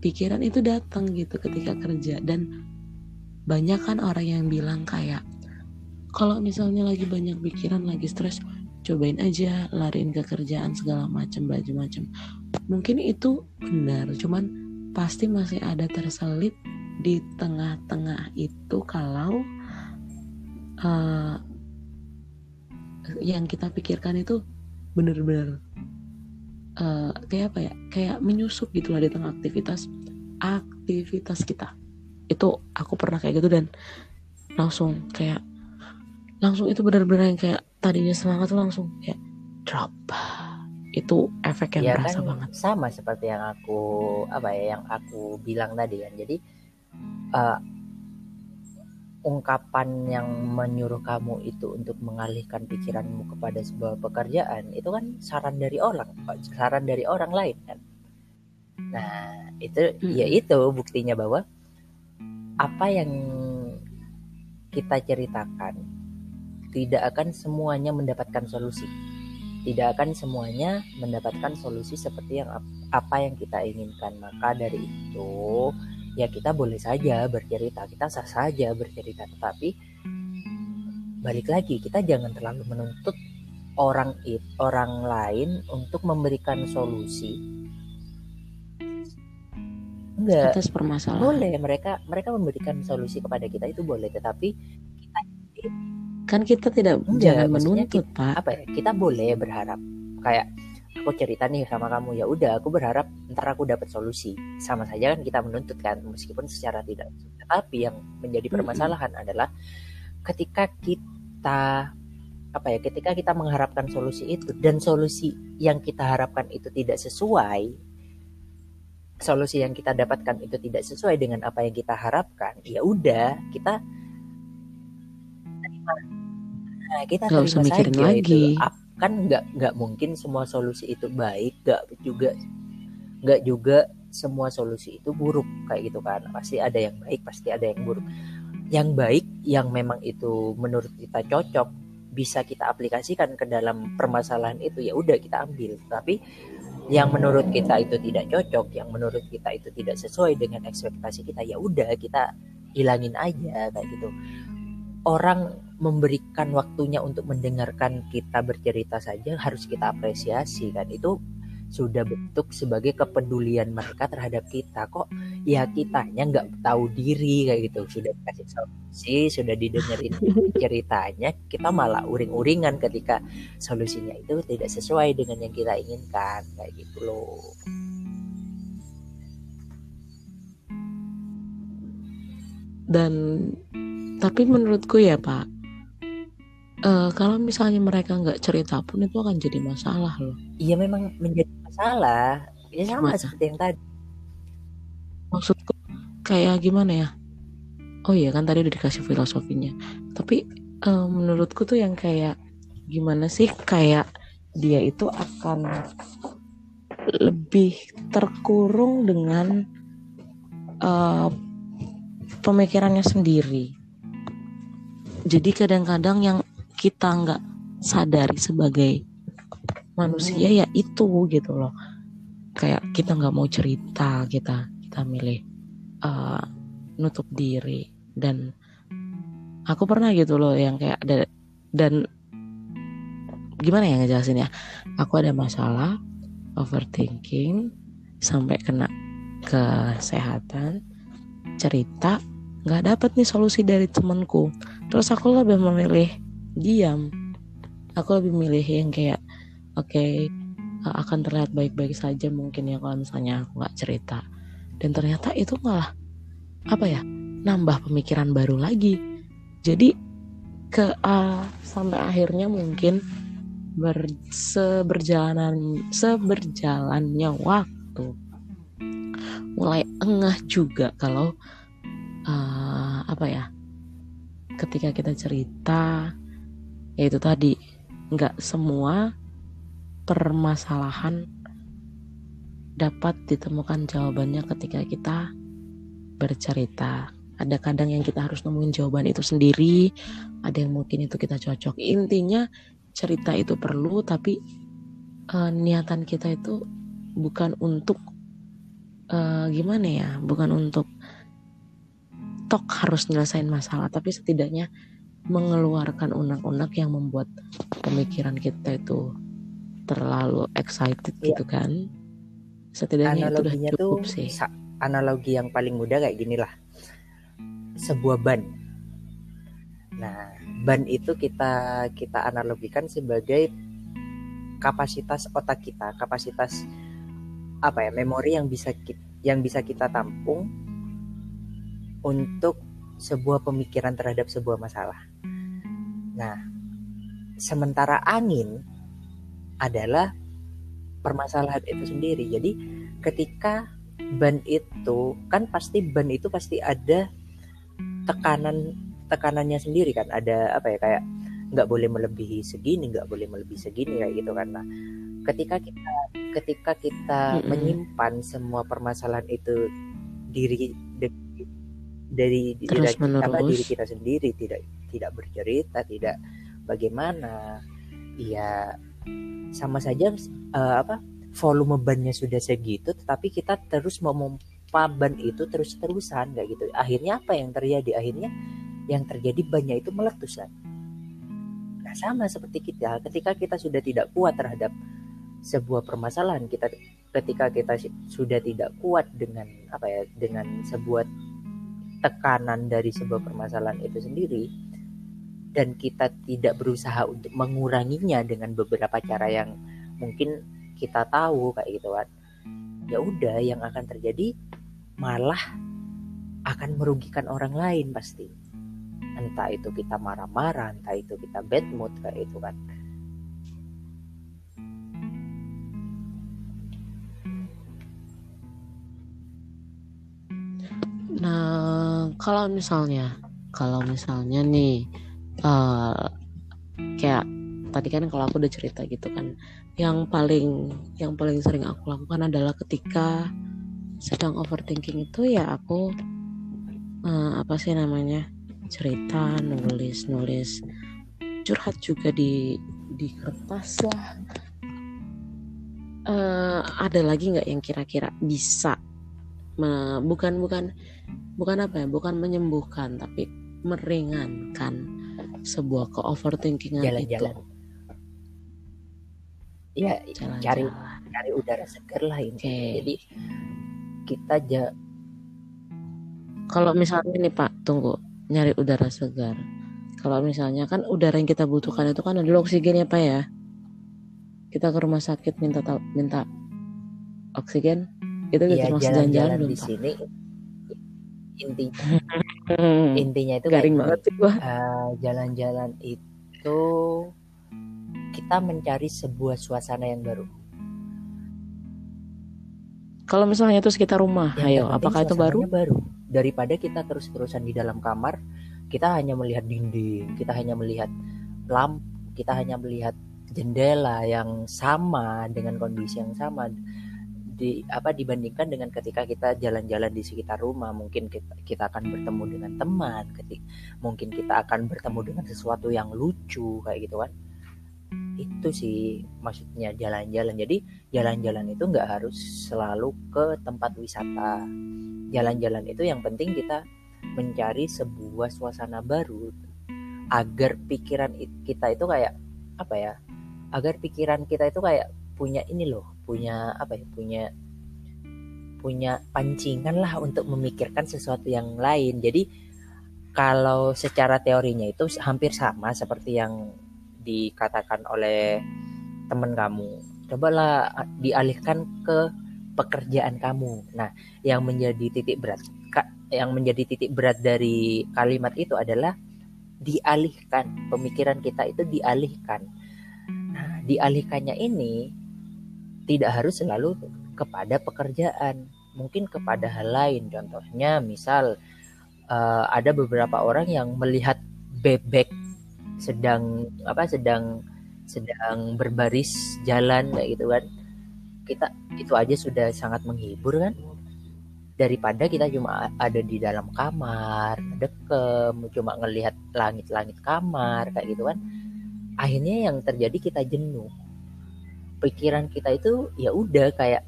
[SPEAKER 2] pikiran itu datang gitu ketika kerja. Dan banyak kan orang yang bilang kayak kalau misalnya lagi banyak pikiran lagi stres cobain aja lariin ke kerjaan segala macam macam mungkin itu benar cuman pasti masih ada terselip di tengah-tengah itu kalau uh, yang kita pikirkan itu benar-benar uh, kayak apa ya kayak menyusup gitulah di tengah aktivitas aktivitas kita. Itu aku pernah kayak gitu dan langsung kayak langsung itu benar-benar yang kayak tadinya semangat tuh langsung kayak drop. Itu efek yang ya berasa
[SPEAKER 1] kan,
[SPEAKER 2] banget.
[SPEAKER 1] sama seperti yang aku apa ya yang aku bilang tadi kan. Jadi uh, ungkapan yang menyuruh kamu itu untuk mengalihkan pikiranmu kepada sebuah pekerjaan itu kan saran dari orang saran dari orang lain kan? Nah itu hmm. ya itu buktinya bahwa apa yang kita ceritakan tidak akan semuanya mendapatkan solusi. Tidak akan semuanya mendapatkan solusi seperti yang apa yang kita inginkan. Maka dari itu ya kita boleh saja bercerita kita sah saja bercerita tetapi balik lagi kita jangan terlalu menuntut orang it orang lain untuk memberikan solusi.
[SPEAKER 2] Enggak. Atas permasalahan.
[SPEAKER 1] Boleh mereka mereka memberikan solusi kepada kita itu boleh tetapi kita
[SPEAKER 2] kan kita tidak enggak, jangan menuntut
[SPEAKER 1] kita,
[SPEAKER 2] pak.
[SPEAKER 1] apa ya kita boleh berharap kayak aku cerita nih sama kamu ya udah aku berharap ntar aku dapat solusi sama saja kan kita menuntut kan meskipun secara tidak tapi yang menjadi permasalahan mm-hmm. adalah ketika kita apa ya ketika kita mengharapkan solusi itu dan solusi yang kita harapkan itu tidak sesuai solusi yang kita dapatkan itu tidak sesuai dengan apa yang kita harapkan ya udah kita nah, kita
[SPEAKER 2] Gak usah mikirin lagi.
[SPEAKER 1] itu kan nggak nggak mungkin semua solusi itu baik nggak juga nggak juga semua solusi itu buruk kayak gitu kan. Pasti ada yang baik pasti ada yang buruk. Yang baik yang memang itu menurut kita cocok bisa kita aplikasikan ke dalam permasalahan itu ya udah kita ambil. Tapi yang menurut kita itu tidak cocok yang menurut kita itu tidak sesuai dengan ekspektasi kita ya udah kita hilangin aja kayak gitu. Orang memberikan waktunya untuk mendengarkan kita bercerita saja harus kita apresiasi kan? Itu sudah bentuk sebagai kepedulian mereka terhadap kita. Kok ya kitanya nggak tahu diri kayak gitu. Sudah kasih solusi sudah didengerin ceritanya kita malah uring-uringan ketika solusinya itu tidak sesuai dengan yang kita inginkan kayak gitu loh.
[SPEAKER 2] Dan tapi menurutku ya pak uh, kalau misalnya mereka nggak cerita pun itu akan jadi masalah loh.
[SPEAKER 1] Iya memang menjadi masalah. Ya sama Masa? seperti yang tadi.
[SPEAKER 2] Maksudku kayak gimana ya? Oh iya kan tadi udah dikasih filosofinya. Tapi uh, menurutku tuh yang kayak gimana sih? Kayak dia itu akan lebih terkurung dengan uh, pemikirannya sendiri. Jadi kadang-kadang yang kita nggak sadari sebagai manusia ya itu gitu loh. Kayak kita nggak mau cerita kita kita milih uh, nutup diri. Dan aku pernah gitu loh yang kayak ada dan gimana ya ngejelasin ya? Aku ada masalah overthinking sampai kena kesehatan cerita nggak dapat nih solusi dari temanku. Terus aku lebih memilih diam. Aku lebih milih yang kayak oke okay, akan terlihat baik-baik saja mungkin ya kalau misalnya aku nggak cerita. Dan ternyata itu malah apa ya nambah pemikiran baru lagi. Jadi ke uh, sampai akhirnya mungkin ber, seberjalanan seberjalannya waktu mulai engah juga kalau uh, apa ya ketika kita cerita yaitu tadi. Nggak semua permasalahan dapat ditemukan jawabannya ketika kita bercerita. Ada kadang yang kita harus nemuin jawaban itu sendiri ada yang mungkin itu kita cocok. Intinya cerita itu perlu tapi uh, niatan kita itu bukan untuk uh, gimana ya bukan untuk tok harus nyelesain masalah tapi setidaknya mengeluarkan unek-unek yang membuat pemikiran kita itu terlalu excited ya. gitu kan? Setidaknya
[SPEAKER 1] analoginya itu cukup tuh, sih. analogi yang paling mudah kayak gini lah sebuah ban. Nah ban itu kita kita analogikan sebagai kapasitas otak kita kapasitas apa ya memori yang bisa kita, yang bisa kita tampung untuk sebuah pemikiran terhadap sebuah masalah. Nah, sementara angin adalah permasalahan itu sendiri. Jadi, ketika ban itu kan pasti ban itu pasti ada tekanan tekanannya sendiri kan ada apa ya kayak nggak boleh melebihi segini nggak boleh melebihi segini kayak gitu kan nah ketika kita ketika kita mm -hmm. menyimpan semua permasalahan itu diri dari diri, apa, diri kita sendiri tidak tidak bercerita tidak bagaimana. Ya sama saja uh, apa volume bannya sudah segitu tetapi kita terus memompa ban itu terus terusan kayak gitu. Akhirnya apa yang terjadi? Akhirnya yang terjadi bannya itu meletus kan nah sama seperti kita ketika kita sudah tidak kuat terhadap sebuah permasalahan kita ketika kita sudah tidak kuat dengan apa ya dengan sebuah tekanan dari sebuah permasalahan itu sendiri dan kita tidak berusaha untuk menguranginya dengan beberapa cara yang mungkin kita tahu kayak gitu kan ya udah yang akan terjadi malah akan merugikan orang lain pasti. Entah itu kita marah-marah entah itu kita bad mood kayak itu kan
[SPEAKER 2] Nah, kalau misalnya, kalau misalnya nih, uh, kayak tadi kan kalau aku udah cerita gitu kan, yang paling yang paling sering aku lakukan adalah ketika sedang overthinking itu ya aku uh, apa sih namanya cerita, nulis, nulis, curhat juga di di kertas lah. Uh, ada lagi nggak yang kira-kira bisa bukan bukan bukan apa ya bukan menyembuhkan tapi meringankan sebuah ke overthinkingan jalan-jalan.
[SPEAKER 1] Ya jalan, cari cari udara segar lah ini okay. jadi kita aja
[SPEAKER 2] kalau misalnya nih pak tunggu nyari udara segar. Kalau misalnya kan udara yang kita butuhkan itu kan adalah oksigen ya pak ya. Kita ke rumah sakit minta minta oksigen itu
[SPEAKER 1] ya, jalan-jalan di sini intinya intinya itu
[SPEAKER 2] garing kayak, banget sih gua.
[SPEAKER 1] uh, jalan-jalan itu kita mencari sebuah suasana yang baru.
[SPEAKER 2] Kalau misalnya itu sekitar rumah yang ayo apakah itu baru?
[SPEAKER 1] baru. Daripada kita terus-terusan di dalam kamar kita hanya melihat dinding kita hanya melihat lampu kita hanya melihat jendela yang sama dengan kondisi yang sama di apa dibandingkan dengan ketika kita jalan-jalan di sekitar rumah mungkin kita, kita akan bertemu dengan teman ketik mungkin kita akan bertemu dengan sesuatu yang lucu kayak gitu kan. Itu sih maksudnya jalan-jalan. Jadi jalan-jalan itu nggak harus selalu ke tempat wisata. Jalan-jalan itu yang penting kita mencari sebuah suasana baru agar pikiran kita itu kayak apa ya agar pikiran kita itu kayak punya ini loh punya apa ya punya punya pancingan lah untuk memikirkan sesuatu yang lain. Jadi kalau secara teorinya itu hampir sama seperti yang dikatakan oleh teman kamu. Cobalah dialihkan ke pekerjaan kamu. Nah yang menjadi titik berat yang menjadi titik berat dari kalimat itu adalah dialihkan. Pemikiran kita itu dialihkan. Nah dialihkannya ini tidak harus selalu kepada pekerjaan. Mungkin kepada hal lain. Contohnya misal uh, ada beberapa orang yang melihat bebek sedang apa sedang sedang berbaris jalan kayak gitu kan. Kita itu aja sudah sangat menghibur kan? Daripada kita cuma ada di dalam kamar dekem cuma ngelihat langit-langit kamar kayak gitu kan. Akhirnya yang terjadi kita jenuh pikiran kita itu ya udah kayak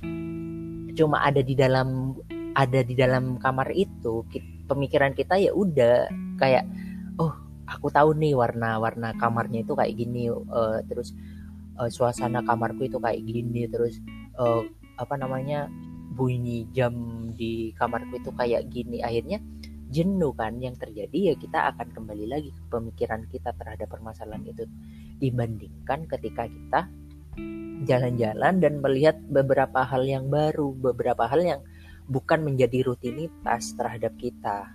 [SPEAKER 1] cuma ada di dalam ada di dalam kamar itu pemikiran kita ya udah kayak oh aku tahu nih warna-warna kamarnya itu kayak gini uh, terus uh, suasana kamarku itu kayak gini terus uh, apa namanya bunyi jam di kamarku itu kayak gini. Akhirnya jenuh kan yang terjadi ya kita akan kembali lagi ke pemikiran kita terhadap permasalahan itu. Dibandingkan ketika kita jalan-jalan dan melihat beberapa hal yang baru beberapa hal yang bukan menjadi rutinitas terhadap kita.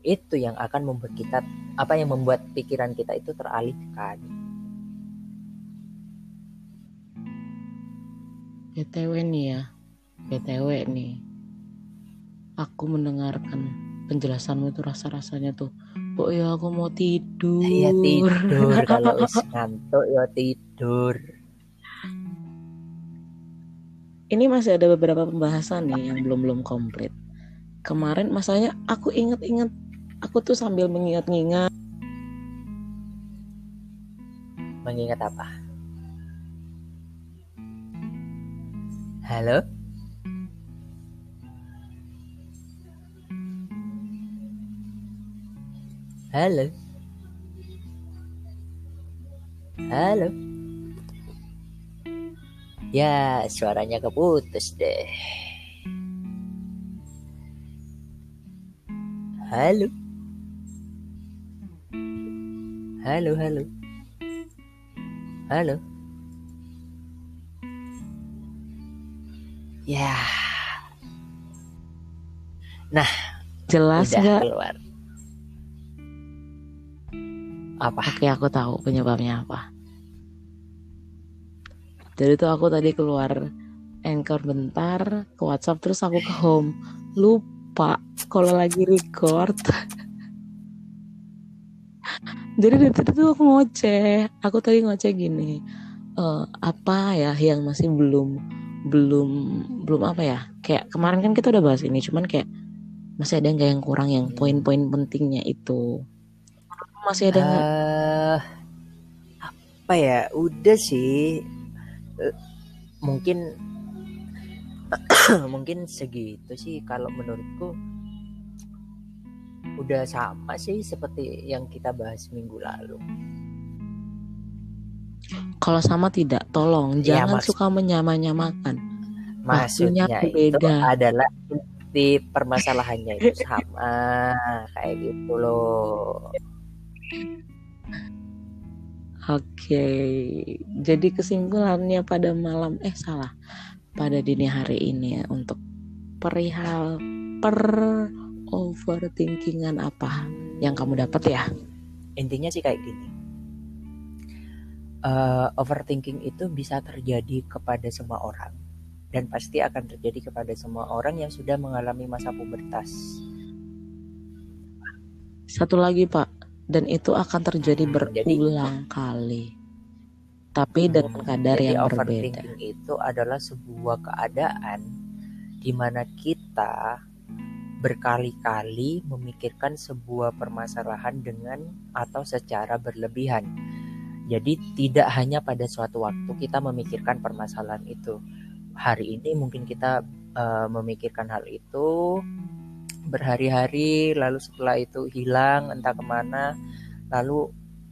[SPEAKER 1] Itu yang akan membuat kita apa yang membuat pikiran kita itu teralihkan.
[SPEAKER 2] BTW nih ya BTW nih. Aku mendengarkan penjelasanmu itu rasa-rasanya tuh kok ya aku mau tidur.
[SPEAKER 1] Ya tidur. Kalau ngantuk ya tidur
[SPEAKER 2] ini masih ada beberapa pembahasan nih yang belum belum komplit kemarin masanya aku inget-inget aku tuh sambil mengingat-ingat
[SPEAKER 1] mengingat apa halo Halo. Halo. Ya, suaranya keputus deh. Halo. Halo, halo. Halo. Ya. Nah,
[SPEAKER 2] jelas nggak?
[SPEAKER 1] keluar apa
[SPEAKER 2] oke aku tahu penyebabnya apa jadi tuh aku tadi keluar anchor bentar ke WhatsApp terus aku ke home. Lupa kalau lagi record. Jadi dari tadi tuh aku ngoceh. Aku tadi ngoceh gini uh, apa ya yang masih belum belum belum apa ya? Kayak kemarin kan kita udah bahas ini cuman kayak masih ada yang kurang yang poin-poin pentingnya itu? Masih ada
[SPEAKER 1] uh, apa ya? Udah sih mungkin mungkin segitu sih kalau menurutku. Udah sama sih seperti yang kita bahas minggu lalu.
[SPEAKER 2] Kalau sama tidak tolong ya, jangan suka menyamanyamakan.
[SPEAKER 1] Maksudnya itu adalah di permasalahannya itu sama kayak gitu loh
[SPEAKER 2] Oke, jadi kesimpulannya pada malam eh salah pada dini hari ini ya untuk perihal per overthinkingan apa yang kamu dapat ya?
[SPEAKER 1] Intinya sih kayak gini. Uh, overthinking itu bisa terjadi kepada semua orang dan pasti akan terjadi kepada semua orang yang sudah mengalami masa pubertas.
[SPEAKER 2] Satu lagi pak, dan itu akan terjadi hmm, berulang jadi, kali. Tapi hmm, dengan kadar jadi yang berbeda.
[SPEAKER 1] itu adalah sebuah keadaan di mana kita berkali-kali memikirkan sebuah permasalahan dengan atau secara berlebihan. Jadi tidak hanya pada suatu waktu kita memikirkan permasalahan itu. Hari ini mungkin kita uh, memikirkan hal itu berhari-hari, lalu setelah itu hilang entah ke mana, lalu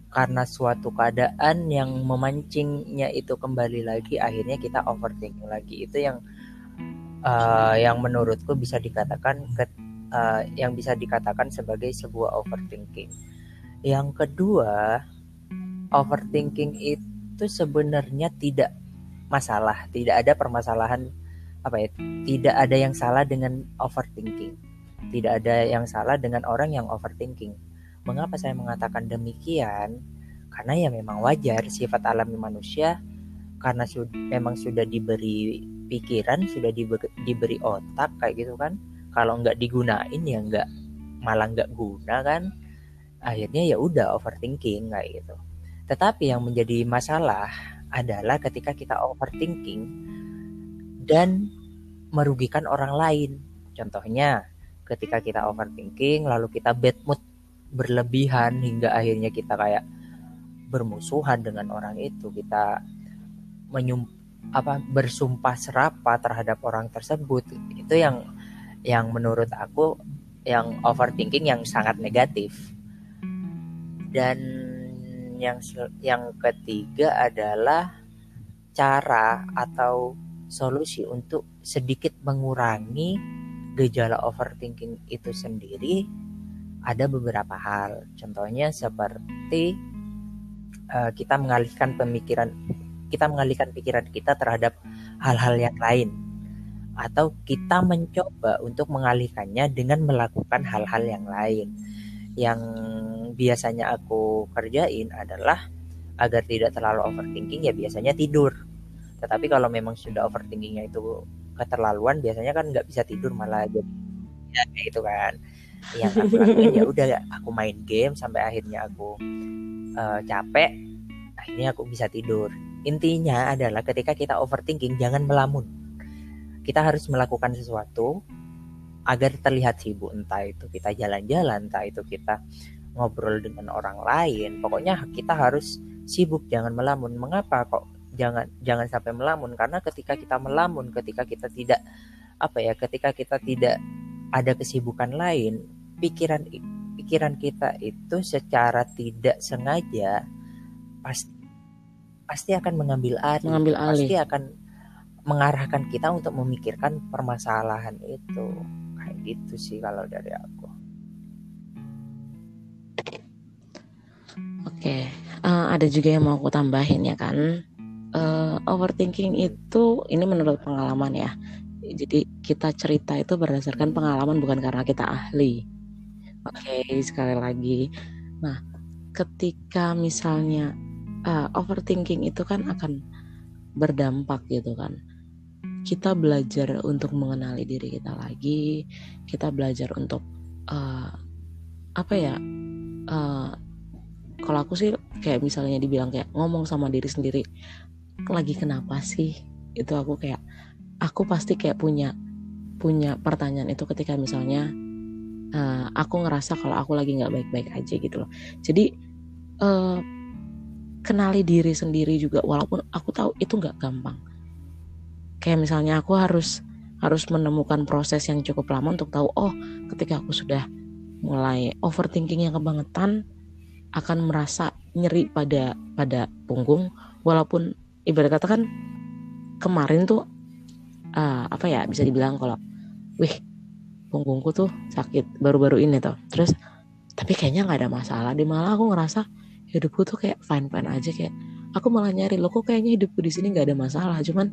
[SPEAKER 1] karena suatu keadaan yang memancingnya itu kembali lagi, akhirnya kita overthinking lagi. Itu yang uh, yang menurutku bisa dikatakan ke, uh, yang bisa dikatakan sebagai sebuah overthinking. Yang kedua, overthinking itu sebenarnya tidak masalah, tidak ada permasalahan apa ya, tidak ada yang salah dengan overthinking. Tidak ada yang salah dengan orang yang overthinking. Mengapa saya mengatakan demikian? Karena ya memang wajar sifat alami manusia karena sud memang sudah diberi pikiran sudah diberi otak kayak gitu kan kalau nggak digunain ya nggak malah nggak guna kan akhirnya ya udah overthinking kayak gitu tetapi yang menjadi masalah adalah ketika kita overthinking dan merugikan orang lain contohnya ketika kita overthinking lalu kita bad mood berlebihan hingga akhirnya kita kayak bermusuhan dengan orang itu kita menyum apa bersumpah serapa terhadap orang tersebut. Itu yang yang menurut aku yang overthinking yang sangat negatif. Dan yang yang ketiga adalah cara atau solusi untuk sedikit mengurangi gejala overthinking itu sendiri ada beberapa hal. Contohnya seperti uh, kita mengalihkan pemikiran kita mengalihkan pikiran kita terhadap hal-hal yang lain. Atau kita mencoba untuk mengalihkannya dengan melakukan hal-hal yang lain. Yang biasanya aku kerjain adalah agar tidak terlalu overthinking ya biasanya tidur. Tetapi kalau memang sudah overthinkingnya itu keterlaluan biasanya kan nggak bisa tidur malah jadi ya kayak gitu kan yang aku lakuin ya udah aku main game sampai akhirnya aku uh, capek akhirnya aku bisa tidur Intinya adalah ketika kita overthinking jangan melamun. Kita harus melakukan sesuatu agar terlihat sibuk entah itu kita jalan-jalan, entah itu kita ngobrol dengan orang lain. Pokoknya kita harus sibuk jangan melamun. Mengapa kok jangan jangan sampai melamun? Karena ketika kita melamun, ketika kita tidak apa ya, ketika kita tidak ada kesibukan lain, pikiran pikiran kita itu secara tidak sengaja pasti pasti akan mengambil alih,
[SPEAKER 2] mengambil alih.
[SPEAKER 1] pasti akan mengarahkan kita untuk memikirkan permasalahan itu kayak gitu sih kalau dari aku.
[SPEAKER 2] Oke, uh, ada juga yang mau aku tambahin ya kan. Uh, overthinking itu ini menurut pengalaman ya. Jadi kita cerita itu berdasarkan pengalaman bukan karena kita ahli. Oke, sekali lagi. Nah, ketika misalnya uh, overthinking itu kan akan berdampak gitu kan kita belajar untuk mengenali diri kita lagi kita belajar untuk uh, apa ya uh, kalau aku sih kayak misalnya dibilang kayak ngomong sama diri sendiri lagi kenapa sih? Itu aku kayak aku pasti kayak punya punya pertanyaan itu ketika misalnya uh, aku ngerasa kalau aku lagi nggak baik-baik aja gitu loh. Jadi uh, kenali diri sendiri juga walaupun aku tahu itu nggak gampang. Kayak misalnya aku harus harus menemukan proses yang cukup lama untuk tahu oh ketika aku sudah mulai overthinking yang kebangetan akan merasa nyeri pada pada punggung walaupun ibarat kata kan kemarin tuh uh, apa ya bisa dibilang kalau wih punggungku tuh sakit baru-baru ini tuh terus tapi kayaknya nggak ada masalah di malah aku ngerasa hidupku tuh kayak fine fine aja kayak aku malah nyari lo kok kayaknya hidupku di sini nggak ada masalah? Cuman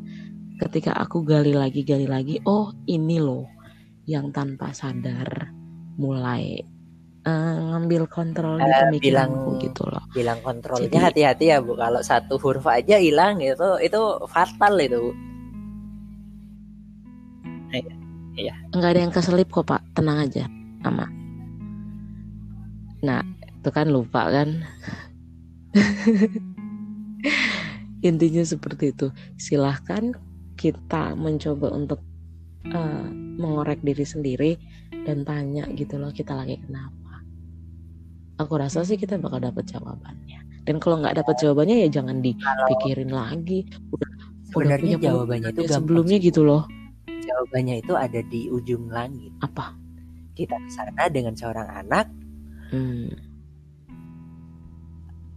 [SPEAKER 2] ketika aku gali lagi gali lagi oh ini loh yang tanpa sadar mulai uh, ngambil kontrol di uh, bilang gitu loh.
[SPEAKER 1] bilang kontrolnya hati-hati ya bu. Kalau satu huruf aja hilang itu itu fatal itu
[SPEAKER 2] iya, iya. nggak ada yang keselip kok pak. Tenang aja ama nah itu kan lupa kan? Intinya seperti itu. Silahkan kita mencoba untuk uh, mengorek diri sendiri dan tanya gitu loh kita lagi kenapa aku rasa sih kita bakal dapet jawabannya. Dan kalau nggak dapat jawabannya ya jangan dipikirin lagi. Udah udah punya
[SPEAKER 1] jawabannya itu
[SPEAKER 2] sebelumnya gitu loh.
[SPEAKER 1] Jawabannya itu ada di ujung langit.
[SPEAKER 2] Apa?
[SPEAKER 1] Kita ke sana dengan seorang anak.
[SPEAKER 2] Hmm.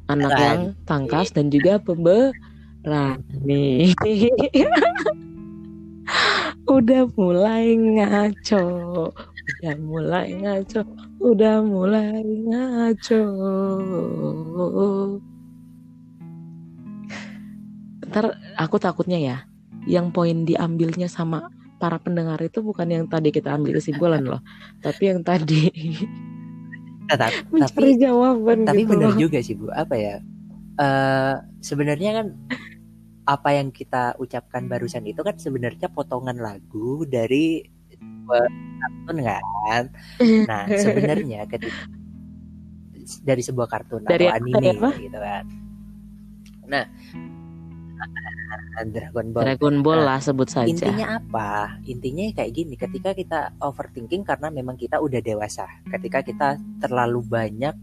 [SPEAKER 2] Anak yang tangkas dan juga pemberani. udah mulai ngaco, udah mulai ngaco, udah mulai ngaco. Ntar aku takutnya ya, yang poin diambilnya sama para pendengar itu bukan yang tadi kita ambil kesimpulan loh, tapi yang tadi. Mencari
[SPEAKER 1] tapi
[SPEAKER 2] jawaban
[SPEAKER 1] tapi
[SPEAKER 2] gitu.
[SPEAKER 1] benar juga sih bu. Apa ya? Eh sebenarnya kan apa yang kita ucapkan barusan itu kan sebenarnya potongan lagu dari kartun kan nah sebenarnya ketika dari sebuah kartun
[SPEAKER 2] Dari
[SPEAKER 1] atau anime
[SPEAKER 2] apa?
[SPEAKER 1] gitu kan nah Dragon Ball
[SPEAKER 2] Dragon Ball lah sebut saja.
[SPEAKER 1] Intinya apa? Intinya kayak gini, ketika kita overthinking karena memang kita udah dewasa, ketika kita terlalu banyak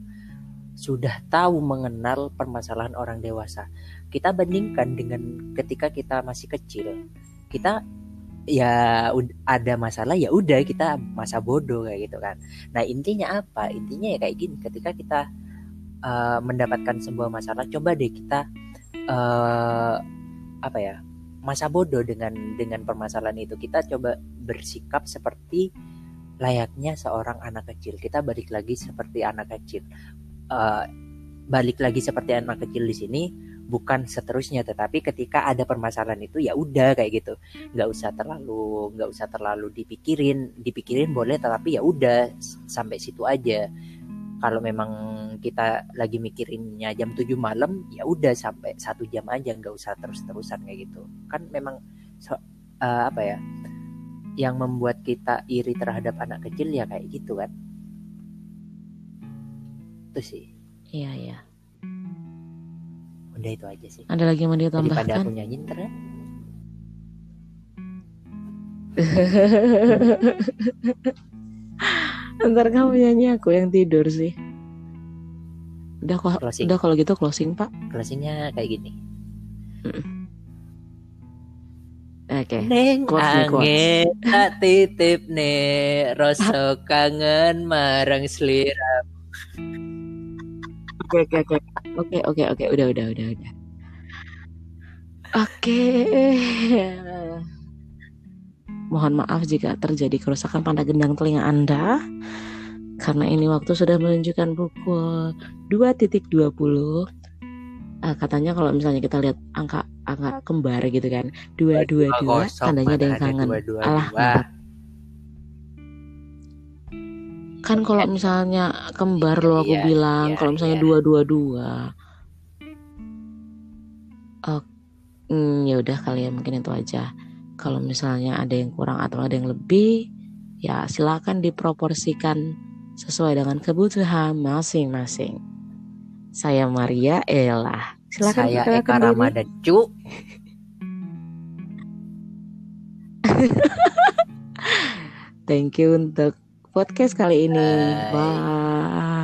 [SPEAKER 1] sudah tahu mengenal permasalahan orang dewasa. Kita bandingkan dengan ketika kita masih kecil. Kita ya ada masalah ya udah kita masa bodoh kayak gitu kan. Nah, intinya apa? Intinya ya kayak gini, ketika kita eh, mendapatkan sebuah masalah, coba deh kita eh apa ya? masa bodoh dengan dengan permasalahan itu kita coba bersikap seperti layaknya seorang anak kecil kita balik lagi seperti anak kecil Eh, balik lagi seperti anak kecil di sini bukan seterusnya tetapi ketika ada permasalahan itu ya udah kayak gitu. Nggak usah terlalu nggak usah terlalu dipikirin dipikirin boleh tetapi ya udah sampai situ aja. Kalau memang kita lagi mikirinnya jam 7 malam ya udah sampai satu jam aja nggak usah terus-terusan kayak gitu. Kan memang so- eh, apa ya yang membuat kita iri terhadap anak kecil ya kayak gitu kan? Itu sih.
[SPEAKER 2] Iya iya.
[SPEAKER 1] Udah itu aja sih
[SPEAKER 2] Ada lagi yang mau
[SPEAKER 1] daripada
[SPEAKER 2] ditambahkan?
[SPEAKER 1] aku nyanyi ntar ya.
[SPEAKER 2] Ntar kamu nyanyi aku yang tidur sih. Udah kok,
[SPEAKER 1] Closing.
[SPEAKER 2] udah kalau gitu closing pak.
[SPEAKER 1] closingnya kayak gini
[SPEAKER 2] Oke.
[SPEAKER 1] Neng
[SPEAKER 2] nih, quotes.
[SPEAKER 1] angin tak titip nih rasa kangen marang selira
[SPEAKER 2] Oke oke oke oke oke oke udah udah udah udah. Oke. Mohon maaf jika terjadi kerusakan pada gendang telinga Anda. Karena ini waktu sudah menunjukkan pukul 2.20. Ah, katanya kalau misalnya kita lihat angka angka kembar gitu kan. 222
[SPEAKER 1] Kosong,
[SPEAKER 2] tandanya ada yang kangen.
[SPEAKER 1] dua, dua,
[SPEAKER 2] Alah, Kan kalau misalnya kembar lo aku
[SPEAKER 1] Iya,
[SPEAKER 2] bilang,
[SPEAKER 1] iya,
[SPEAKER 2] kalau misalnya
[SPEAKER 1] iya.
[SPEAKER 2] dua dua dua. Oh, hmm, ya udah kali ya mungkin itu aja. Kalau misalnya ada yang kurang atau ada yang lebih, ya silakan diproporsikan sesuai dengan kebutuhan masing-masing. Saya Maria Ella. Silakan
[SPEAKER 1] saya Eka
[SPEAKER 2] diri.
[SPEAKER 1] Ramadan cu
[SPEAKER 2] Thank you untuk podcast kali ini.
[SPEAKER 1] Bye.
[SPEAKER 2] Bye.